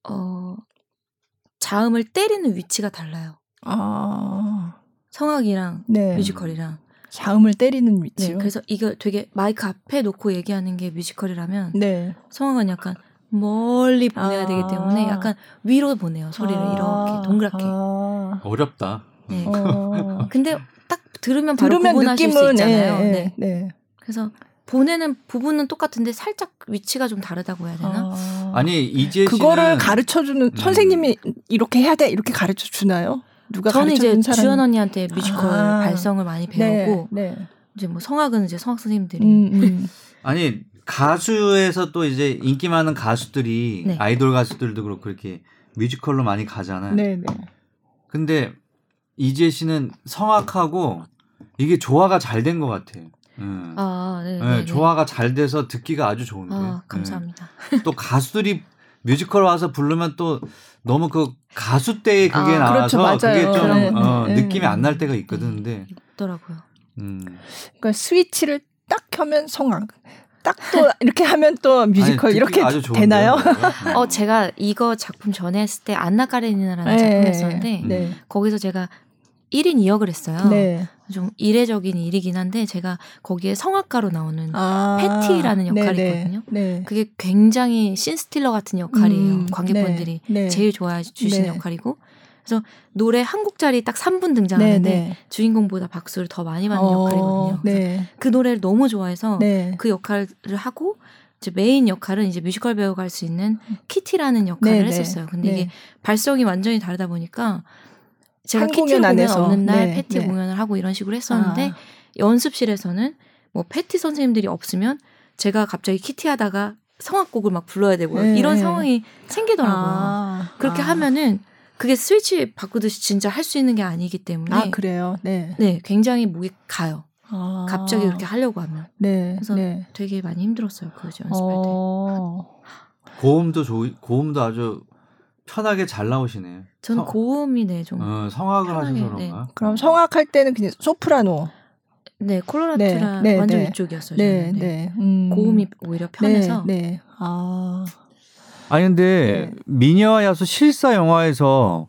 어 자음을 때리는 위치가 달라요. 아. 성악이랑 네. 뮤지컬이랑 자음을 때리는 위치요. 네, 그래서 이거 되게 마이크 앞에 놓고 얘기하는 게 뮤지컬이라면 네. 성악은 약간 멀리 보내야 아. 되기 때문에 약간 위로 보내요 소리를 아. 이렇게 동그랗게. 아. 어렵다. 네. 어. 근데 딱 들으면 바로 들으면 구분하실 느낌은, 수 있잖아요. 네, 네. 네. 그래서 보내는 부분은 똑같은데 살짝 위치가 좀 다르다고 해야 되나? 아. 아니 이제 그거를 가르쳐 주는 음. 선생님이 이렇게 해야 돼 이렇게 가르쳐 주나요? 누가 저는 이제 사람... 주연 언니한테 뮤지컬 아. 발성을 많이 네, 배우고 네, 네. 이제 뭐 성악은 이제 성악 선생님들이 음, 음. 아니 가수에서 또 이제 인기 많은 가수들이 네. 아이돌 가수들도 그렇고 그렇게 뮤지컬로 많이 가잖아요. 네, 네. 근데 이재 씨는 성악하고 이게 조화가 잘 된 것 같아요. 음. 아, 네, 네, 네, 조화가 잘 돼서 듣기가 아주 좋은데. 아, 감사합니다. 네. 또 가수들이 뮤지컬 와서 부르면 또 너무 그 가수 때에 그게 아, 나와서 그렇죠, 그게 좀 네, 어, 네, 느낌이 안 날 때가 있거든. 근데 있더라고요. 음. 그러니까 스위치를 딱 켜면 성악. 딱 또 [LAUGHS] 이렇게 하면 또 뮤지컬 아니, 이렇게 되나요? [LAUGHS] 어 제가 이거 작품 전에 했을 때 안나 까레니나라는 작품 했었는데 거기서 제가 1인 2역을 했어요. 네. 좀 이례적인 일이긴 한데 제가 거기에 성악가로 나오는 아, 패티라는 역할이 네네. 있거든요. 네. 그게 굉장히 신스틸러 같은 역할이에요. 음, 관객분들이 네. 네. 제일 좋아해 주시는 네. 역할이고 그래서 노래 한 곡짜리 딱 3분 등장하는데 네, 네. 주인공보다 박수를 더 많이 받는 어, 역할이거든요. 네. 그 노래를 너무 좋아해서 그 역할을 하고 이제 메인 역할은 이제 뮤지컬 배우가 할 수 있는 키티라는 역할을 했었어요. 근데 이게 발성이 완전히 다르다 보니까 제가 키티 공연 안에서 없는 날 네, 패티 네. 공연을 하고 이런 식으로 했었는데 아. 연습실에서는 뭐 패티 선생님들이 없으면 제가 갑자기 키티 하다가 성악곡을 막 불러야 되고 네. 이런 상황이 생기더라고요. 아. 그렇게 아. 하면은 그게 스위치 바꾸듯이 진짜 할 수 있는 게 아니기 때문에 아 그래요. 네. 네, 굉장히 목이 가요. 아. 갑자기 그렇게 하려고 하면. 네. 그래서 네. 되게 많이 힘들었어요. 그 연습할 어. 때. 고음도 조, 고음도 아주 편하게 잘 나오시네요. 저는 고음이 네 좀. 어, 성악을 편하게, 하셔서 그런가? 네. 그럼 성악할 때는 그냥 소프라노. 네, 콜로라투라 네, 네, 완전 네. 이쪽이었어요. 네. 네. 네. 음. 고음이 오히려 편해서. 네, 네. 아. 아니 근데 네. 미녀와 야수 실사 영화에서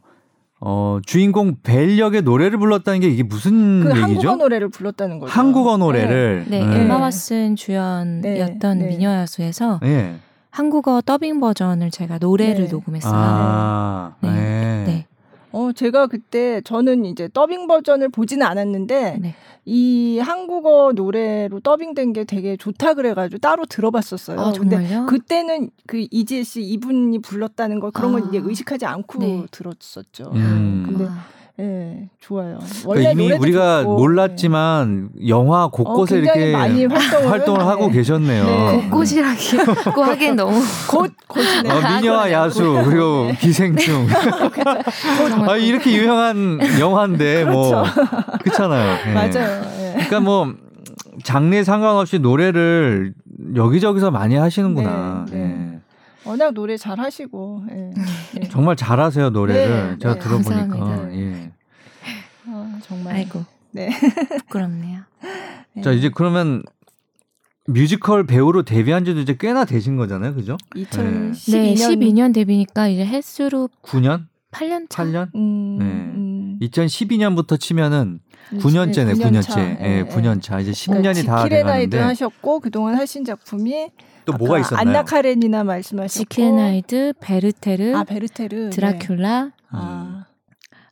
어, 주인공 벨 역의 노래를 불렀다는 게 이게 무슨 그 얘기죠? 한국어 노래를 불렀다는 거죠. 한국어 노래를. 네, 네. 엠마 왓슨 주연이었던 미녀와 야수에서 네. 한국어 더빙 버전을 제가 노래를 네. 녹음했어요. 아, 네. 네. 네. 어, 제가 그때 저는 이제 더빙 버전을 보지는 않았는데 네. 이 한국어 노래로 더빙된 게 되게 좋다 그래가지고 따로 들어봤었어요. 아, 정말요? 그때는 그 이지혜 씨 이분이 불렀다는 걸 그런 걸 아. 이제 의식하지 않고 네. 들었었죠. 음. 근데 아. 예, 좋아요. 그러니까 이미 우리가 좋고, 몰랐지만 네. 영화 곳곳에 어, 이렇게 활동을, 활동을 하고 네. 계셨네요. 네. 곳곳이라고 [LAUGHS] 하기엔 너무 곳 곳이네. 어, 미녀와 야수 그리고 네. 기생충. [LAUGHS] 아, 이렇게 유명한 영화인데 [LAUGHS] 뭐 그렇죠. 그렇잖아요. 네. 맞아요. 그러니까 뭐 장르 상관없이 노래를 여기저기서 많이 하시는구나. 네. 워낙 노래 잘 하시고 예. 네. [LAUGHS] 정말 잘하세요 노래를 네, 제가 네, 들어보니까 예. 아, 정말 아이고 네. 부끄럽네요. 네. 자 이제 그러면 뮤지컬 배우로 데뷔한 지도 이제 꽤나 되신 거잖아요, 그죠? 2012년 네, 12년 데뷔니까 이제 햇수로 9년? 8년 차. 8년? 음, 네. 음. 2012년부터 치면은 9년째네, 9년 9년째. 예, 네, 9년 차. 이제 10년이 다 돼가는데. 하셨고 그동안 하신 작품이 또 뭐가 있었나요? 안나 카레니나 말씀하셨고 지킬앤하이드, 베르테르, 아 베르테르, 드라큘라, 네. 아.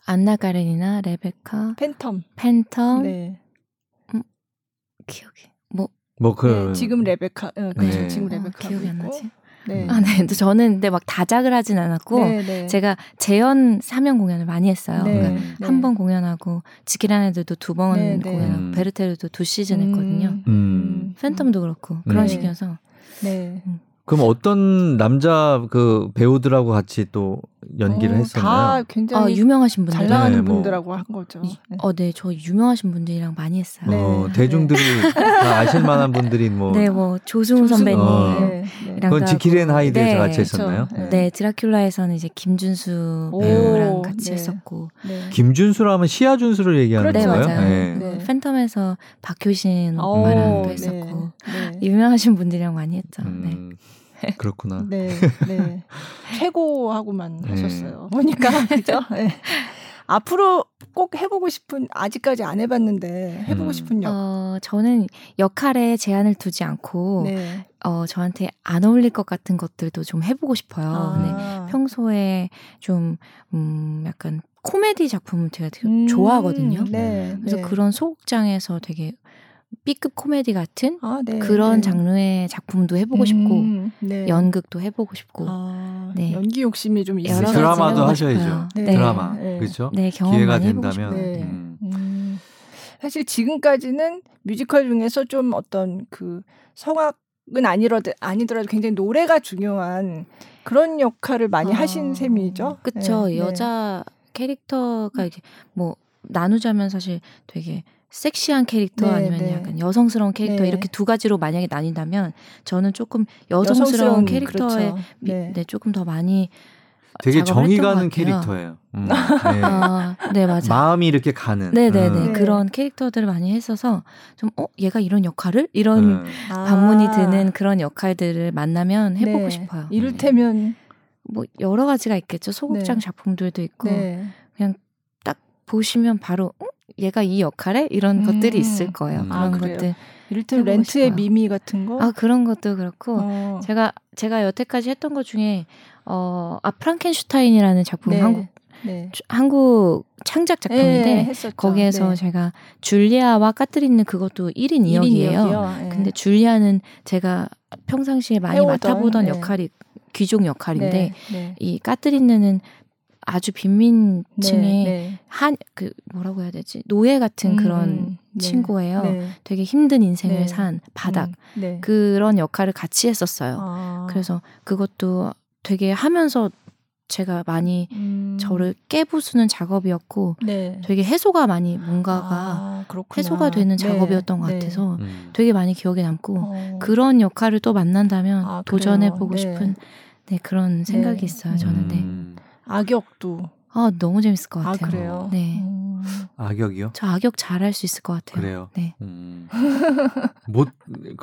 안나 카레니나, 레베카, 팬텀, 팬텀, 네. 음, 기억이 뭐 뭐그 네, 지금 레베카, 어, 그렇죠. 네. 지금 레베카 어, 기억이 안 나지. 네. 아, 네. 근데 저는 근데 막 다작을 하진 않았고 네, 네. 제가 재연 삼연 공연을 많이 했어요. 네, 그러니까 네. 한번 공연하고 지킬앤하이드도 두 번 공연하고 음. 베르테르도 두 시즌 했거든요. 음. 팬텀도 그렇고 그런 식이어서. 네. 음. 그럼 어떤 남자 그 배우들하고 같이 또 연기를 어, 했었나요? 다 굉장히 어, 유명하신 분들 잘 나가는 네, 뭐. 분들하고 한 거죠. 네. 어, 네, 저 유명하신 분들이랑 많이 했어요. 네. 어, 대중들이 다 아실 만한 분들이 뭐, 네, 뭐 조승우 선배님, 어. 네, 네. 그건 지킬앤하이드에서 같이 했었나요? 네. 네, 드라큘라에서는 이제 김준수 배우랑 같이 했었고, 김준수라면 시아준수를 얘기하는 그렇죠. 거예요? 네, 팬텀에서 박효신 오빠랑도 했었고 유명하신 분들이랑 많이 했죠. 음. 네. [LAUGHS] 그렇구나. 네, 네. [LAUGHS] 최고하고만 네. 하셨어요. 보니까 [LAUGHS] 그죠? 네. 앞으로 꼭 해보고 싶은 아직까지 안 해봤는데 해보고 음. 싶은 역. 어, 저는 역할에 제한을 두지 않고 네. 어, 저한테 안 어울릴 것 같은 것들도 좀 해보고 싶어요. 아. 네. 평소에 좀 음, 약간 코미디 작품을 제가 되게 음. 좋아하거든요. 네. 그래서 네. 그런 소극장에서 되게 B급 코미디 같은 아, 네, 그런 네. 장르의 작품도 해보고 싶고 음, 네. 연극도 해보고 싶고 아, 네. 연기 욕심이 좀 있어요. 드라마도 하셔야죠. 네. 드라마 그렇죠. 네, 기회가 된다면. 음. 음. 사실 지금까지는 뮤지컬 중에서 좀 어떤 그 성악은 아니더라도 아니더라도 굉장히 노래가 중요한 그런 역할을 많이 아, 하신 셈이죠. 그렇죠. 여자 캐릭터가 이제 뭐 나누자면 사실 되게 섹시한 캐릭터 네, 아니면 네. 약간 여성스러운 캐릭터 네. 이렇게 두 가지로 만약에 나뉜다면 저는 조금 여성스러운, 여성스러운 캐릭터에 그렇죠. 네. 네. 조금 더 많이 되게 정이 가는 캐릭터예요. 음, [LAUGHS] 네. 아, 네, 맞아. 마음이 이렇게 가는. 네네네. 음. 그런 캐릭터들을 많이 했어서 좀, 어, 얘가 이런 역할을? 이런 음. 반문이 아. 드는 그런 역할들을 만나면 해보고 네. 싶어요. 이를테면. 뭐, 여러 가지가 있겠죠. 소극장 네. 작품들도 있고. 그냥 딱 보시면 바로, 어? 얘가 이 역할에 이런 음. 것들이 있을 거예요. 음. 아, 그런 아, 것들. 이를테면 렌트의 싶어요. 미미 같은 거? 아 그런 것도 그렇고 어. 제가 제가 여태까지 했던 것 중에 어, 아 프랑켄슈타인이라는 작품 네. 한국 네. 한국 창작 작품인데 네, 거기에서 네. 제가 줄리아와 까트리는 그것도 1인 2역이에요. 근데 줄리아는 제가 평상시에 많이 해오던, 맡아보던 네. 역할이 귀족 역할인데 네, 이 까트리는 아주 빈민층의 네, 네. 한그 뭐라고 해야 되지 노예 같은 음, 그런 네, 친구예요. 네. 되게 힘든 인생을 네. 산 바닥 음, 네. 그런 역할을 같이 했었어요. 아. 그래서 그것도 되게 하면서 제가 많이 음. 저를 깨부수는 작업이었고 되게 해소가 많이 뭔가가 아, 해소가 되는 작업이었던 것 같아서 음. 되게 많이 기억에 남고 어. 그런 역할을 또 만난다면 아, 도전해보고 싶은 네, 그런 생각이 있어요. 저는 네. 음. 악역도. 아 너무 재밌을 것 아, 같아요. 아 그래요? 네. 음. 악역이요? 저 악역 잘할 수 있을 것 같아요. 그래요. 네. 음. 못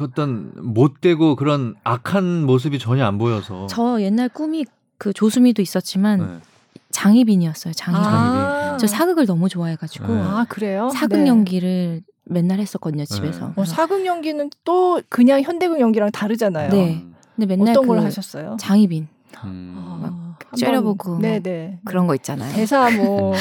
어떤 못되고 그런 악한 모습이 전혀 안 보여서. 저 옛날 꿈이 그 조수미도 있었지만 네. 장희빈이었어요. 장희빈. 아~ 저 사극을 너무 좋아해가지고. 네. 아 그래요? 사극 네. 연기를 맨날 했었거든요 집에서. 어, 사극 연기는 또 그냥 현대극 연기랑 다르잖아요. 네. 근데 맨날 어떤 걸그 하셨어요? 장희빈. 음. 막 째려보고 네네. 그런 거 있잖아요. 대사 뭐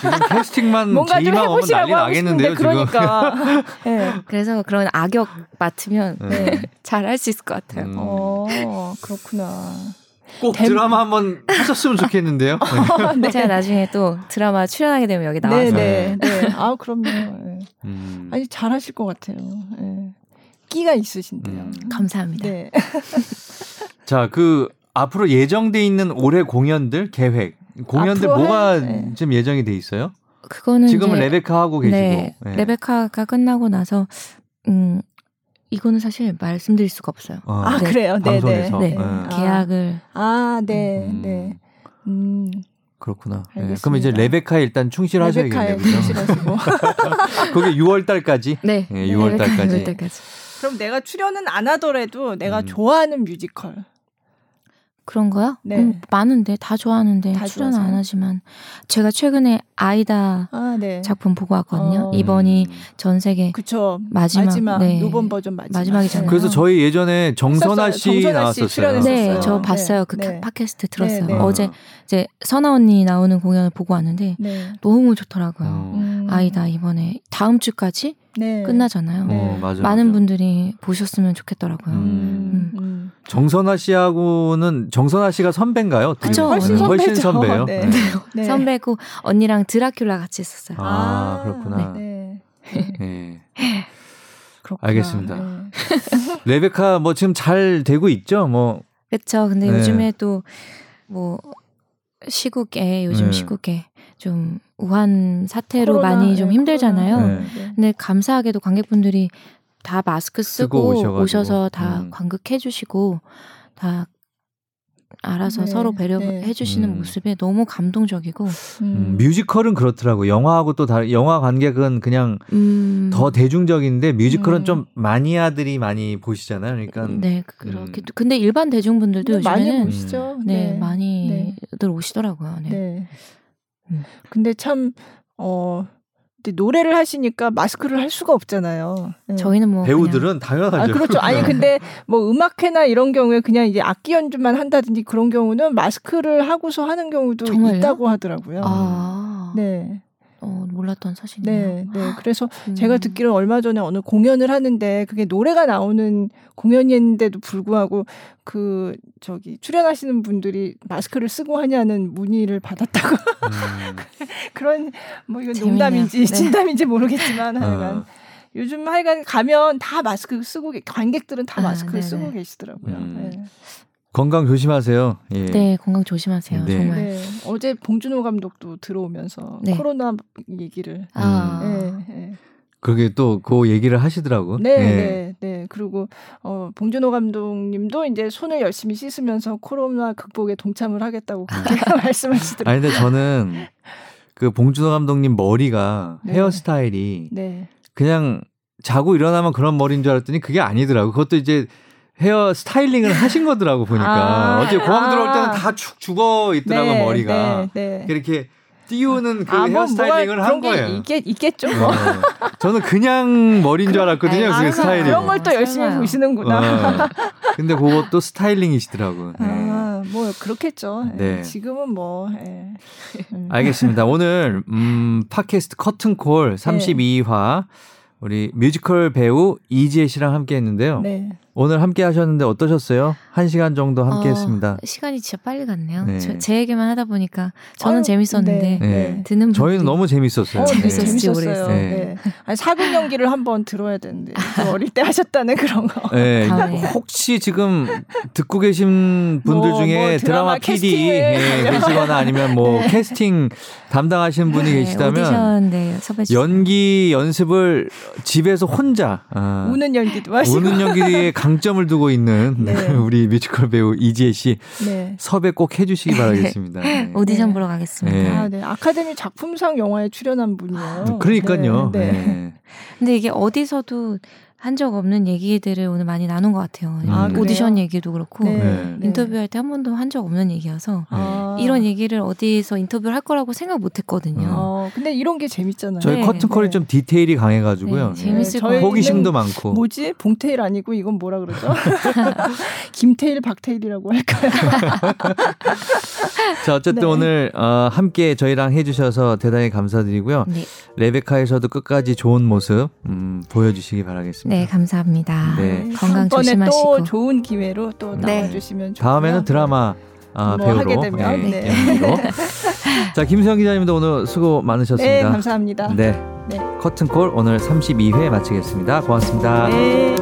지금 캐스팅만 뭔가 좀 해보시라고 나겠는데요 그러니까. [LAUGHS] 네. 그래서 그런 악역 맡으면 네. 네. 잘할 수 있을 것 같아요. 음. 어 그렇구나. 꼭 댐... 드라마 한번 하셨으면 좋겠는데요. [LAUGHS] 네. 제가 나중에 또 드라마 출연하게 되면 여기 나와서. 네네. 네. 아 그럼요. 네. 음. 아니 잘하실 것 같아요. 네. 끼가 있으신데요. 음. 감사합니다. 네. 자, 그 앞으로 예정돼 있는 올해 공연들 계획 공연들 뭐가 할, 네. 좀 예정이 돼 있어요? 그거는 지금은 레베카 하고 계시고 네, 네. 레베카가 끝나고 나서 음 이거는 사실 말씀드릴 수가 없어요. 어. 아 네. 그래요? 네네. 네. 네. 네. 계약을 아 네, 음. 네. 음. 그렇구나. 네. 그럼 이제 레베카에 일단 충실하셔야겠네요. 충실하시고. [LAUGHS] 그게 6월 달까지? 네. 네 6월 달까지. 그럼 내가 출연은 안 하더라도 내가 음. 좋아하는 뮤지컬 그런 거요? 네. 음, 많은데 다 좋아하는데 다 출연 안 하지만 제가 최근에 아이다 아, 네. 작품 보고 왔거든요. 어. 이번이 전 세계 그쵸. 마지막, 마지막 네. 노번 버전 마지막. 이잖아요 그래서 저희 예전에 정선아 씨 나왔었어요. 네, 저 봤어요. 그 네. 팟캐스트 들었어요. 네, 네. 어제 이제 선아 언니 나오는 공연을 보고 왔는데 네. 너무 좋더라고요. 음. 아이다 이번에 다음 주까지 네. 끝나잖아요. 어, 맞아, 많은 맞아. 분들이 보셨으면 좋겠더라고요. 음. 음. 정선아 씨하고는 정선아 씨가 선배인가요? 그쵸. 훨씬, 훨씬 선배예요. 네. 네. 네. 선배고 언니랑 드라큘라 같이 했었어요. 아, 아 그렇구나. 네. 네. [LAUGHS] 알겠습니다. 네. [LAUGHS] 레베카 뭐 지금 잘 되고 있죠? 뭐 그렇죠. 근데 네. 요즘에 또 뭐 시국에 요즘 네. 시국에 좀 우한 사태로 코로나, 많이 좀 힘들잖아요. 네. 근데 감사하게도 관객분들이 다 마스크 쓰고, 쓰고 오셔서 다 음. 관극해 주시고 다 알아서 네, 서로 배려해 네. 주시는 음. 모습에 너무 감동적이고 음. 음. 뮤지컬은 그렇더라고 영화하고 또 다른 영화 관객은 그냥 음. 더 대중적인데 뮤지컬은 음. 좀 마니아들이 많이 보시잖아요 그러니까 네 그렇게 근데 일반 대중분들도 요즘에는 많이 보시죠 네, 네. 많이들 오시더라고요 네. 네. 근데 참 어 근데 노래를 하시니까 마스크를 할 수가 없잖아요. 네. 저희는 뭐 배우들은 그냥... 당연하죠. 아, 그렇죠. 아니 근데 뭐 음악회나 이런 경우에 그냥 이제 악기 연주만 한다든지 그런 경우는 마스크를 하고서 하는 경우도 정말요? 있다고 하더라고요. 아. 네. 어, 몰랐던 사실이네요. 네, 네. 그래서 음. 제가 듣기로 얼마 전에 어느 공연을 하는데 그게 노래가 나오는 공연인데도 불구하고 그 저기 출연하시는 분들이 마스크를 쓰고 하냐는 문의를 받았다고. 음. [LAUGHS] 그런 뭐 이건 재밌네요. 농담인지 네. 진담인지 모르겠지만 어. 하여간 어. 요즘 하여간 가면 다 마스크 쓰고 관객들은 다 아, 마스크 아, 쓰고 계시더라고요. 음. 네. 건강 조심하세요. 예. 네, 건강 조심하세요. 네. 정말. 네, 어제 봉준호 감독도 들어오면서 네. 코로나 얘기를. 아. 네, 네. 그게 또 그 얘기를 하시더라고. 네, 네, 네, 네. 그리고 어 봉준호 감독님도 이제 손을 열심히 씻으면서 코로나 극복에 동참을 하겠다고 그렇게 [LAUGHS] 말씀하시더라고요. 아니 근데 저는 그 봉준호 감독님 머리가 네. 헤어스타일이 네. 그냥 자고 일어나면 그런 머리인 줄 알았더니 그게 아니더라고. 그것도 이제 헤어 스타일링을 하신 거더라고 보니까 아, 어제 공항 아. 들어올 때는 다 축 죽어 있더라고 네, 머리가 네, 네. 이렇게 띄우는 그 아, 뭐, 헤어 스타일링을 한 거예요. 있겠, 있겠죠. 뭐. 어, 저는 그냥 머리인 줄 알았거든요. 그 스타일링. 그런 걸 또 열심히 설마요. 보시는구나. 어, 근데 그것도 styling이시더라고. 네. 아, 뭐 그렇겠죠. 예, 네. 지금은 뭐. 예. 음. 알겠습니다. 오늘 음, 팟캐스트 커튼콜 32화 우리 뮤지컬 배우 이지혜 씨랑 함께 했는데요. 네. 오늘 함께 하셨는데 어떠셨어요? 한 시간 정도 함께 어, 했습니다. 시간이 진짜 빨리 갔네요. 네. 저, 제 얘기만 하다 보니까 저는 아유, 재밌었는데 네. 네. 듣는 저희는 너무 재밌었어요. 어, 재밌었을지 모르겠어요. 네. 네. 아니, 사극 연기를 한번 들어야 되는데 어릴 때 하셨다는 그런 거. 네. 혹시 지금 듣고 계신 분들 뭐, 중에 뭐 드라마, 드라마 PD 예, 계시거나 아니면 뭐 네. 캐스팅 담당하시는 분이 계시다면 오디션, 연기 연습을 집에서 혼자 아, 우는 연기도 하시고 우는 연기에 강점을 두고 있는 [LAUGHS] 네. [LAUGHS] 우리 뮤지컬 배우 이지혜 씨 네. 섭외 꼭 해주시기 바라겠습니다. 네. 오디션 보러 가겠습니다. 네. 아, 네. 아카데미 작품상 영화에 출연한 분이에요. 그러니까요. 네. 네. [LAUGHS] 근데 이게 어디서도 한 적 없는 얘기들을 오늘 많이 나눈 것 같아요. 아, 오디션 얘기도 그렇고 네. 네. 인터뷰할 때 한 번도 한 적 없는 얘기여서 아. 이런 얘기를 어디서 인터뷰를 할 거라고 생각 못 했거든요. 어, 근데 이런 게 재밌잖아요. 저희 네. 커튼콜이 네. 좀 디테일이 강해가지고요. 네, 재밌을 네. 호기심도 많고. 뭐지? 봉테일 아니고 이건 뭐라 그러죠? [LAUGHS] 김테일, 박테일이라고 할까요? [LAUGHS] 자 어쨌든 오늘 어, 함께 저희랑 해주셔서 대단히 감사드리고요. 레베카에서도 끝까지 좋은 모습 음, 보여주시기 바라겠습니다. 네, 감사합니다. 네. 건강 조심하시고 또 좋은 기회로 또 네. 나와주시면 좋고요. 다음에는 드라마 아, 뭐 배우로 하게 되면 네. 네. [LAUGHS] 자 김수영 기자님도 오늘 수고 많으셨습니다. 네, 감사합니다. 네, 네. 커튼콜 오늘 32회 마치겠습니다. 고맙습니다. 네.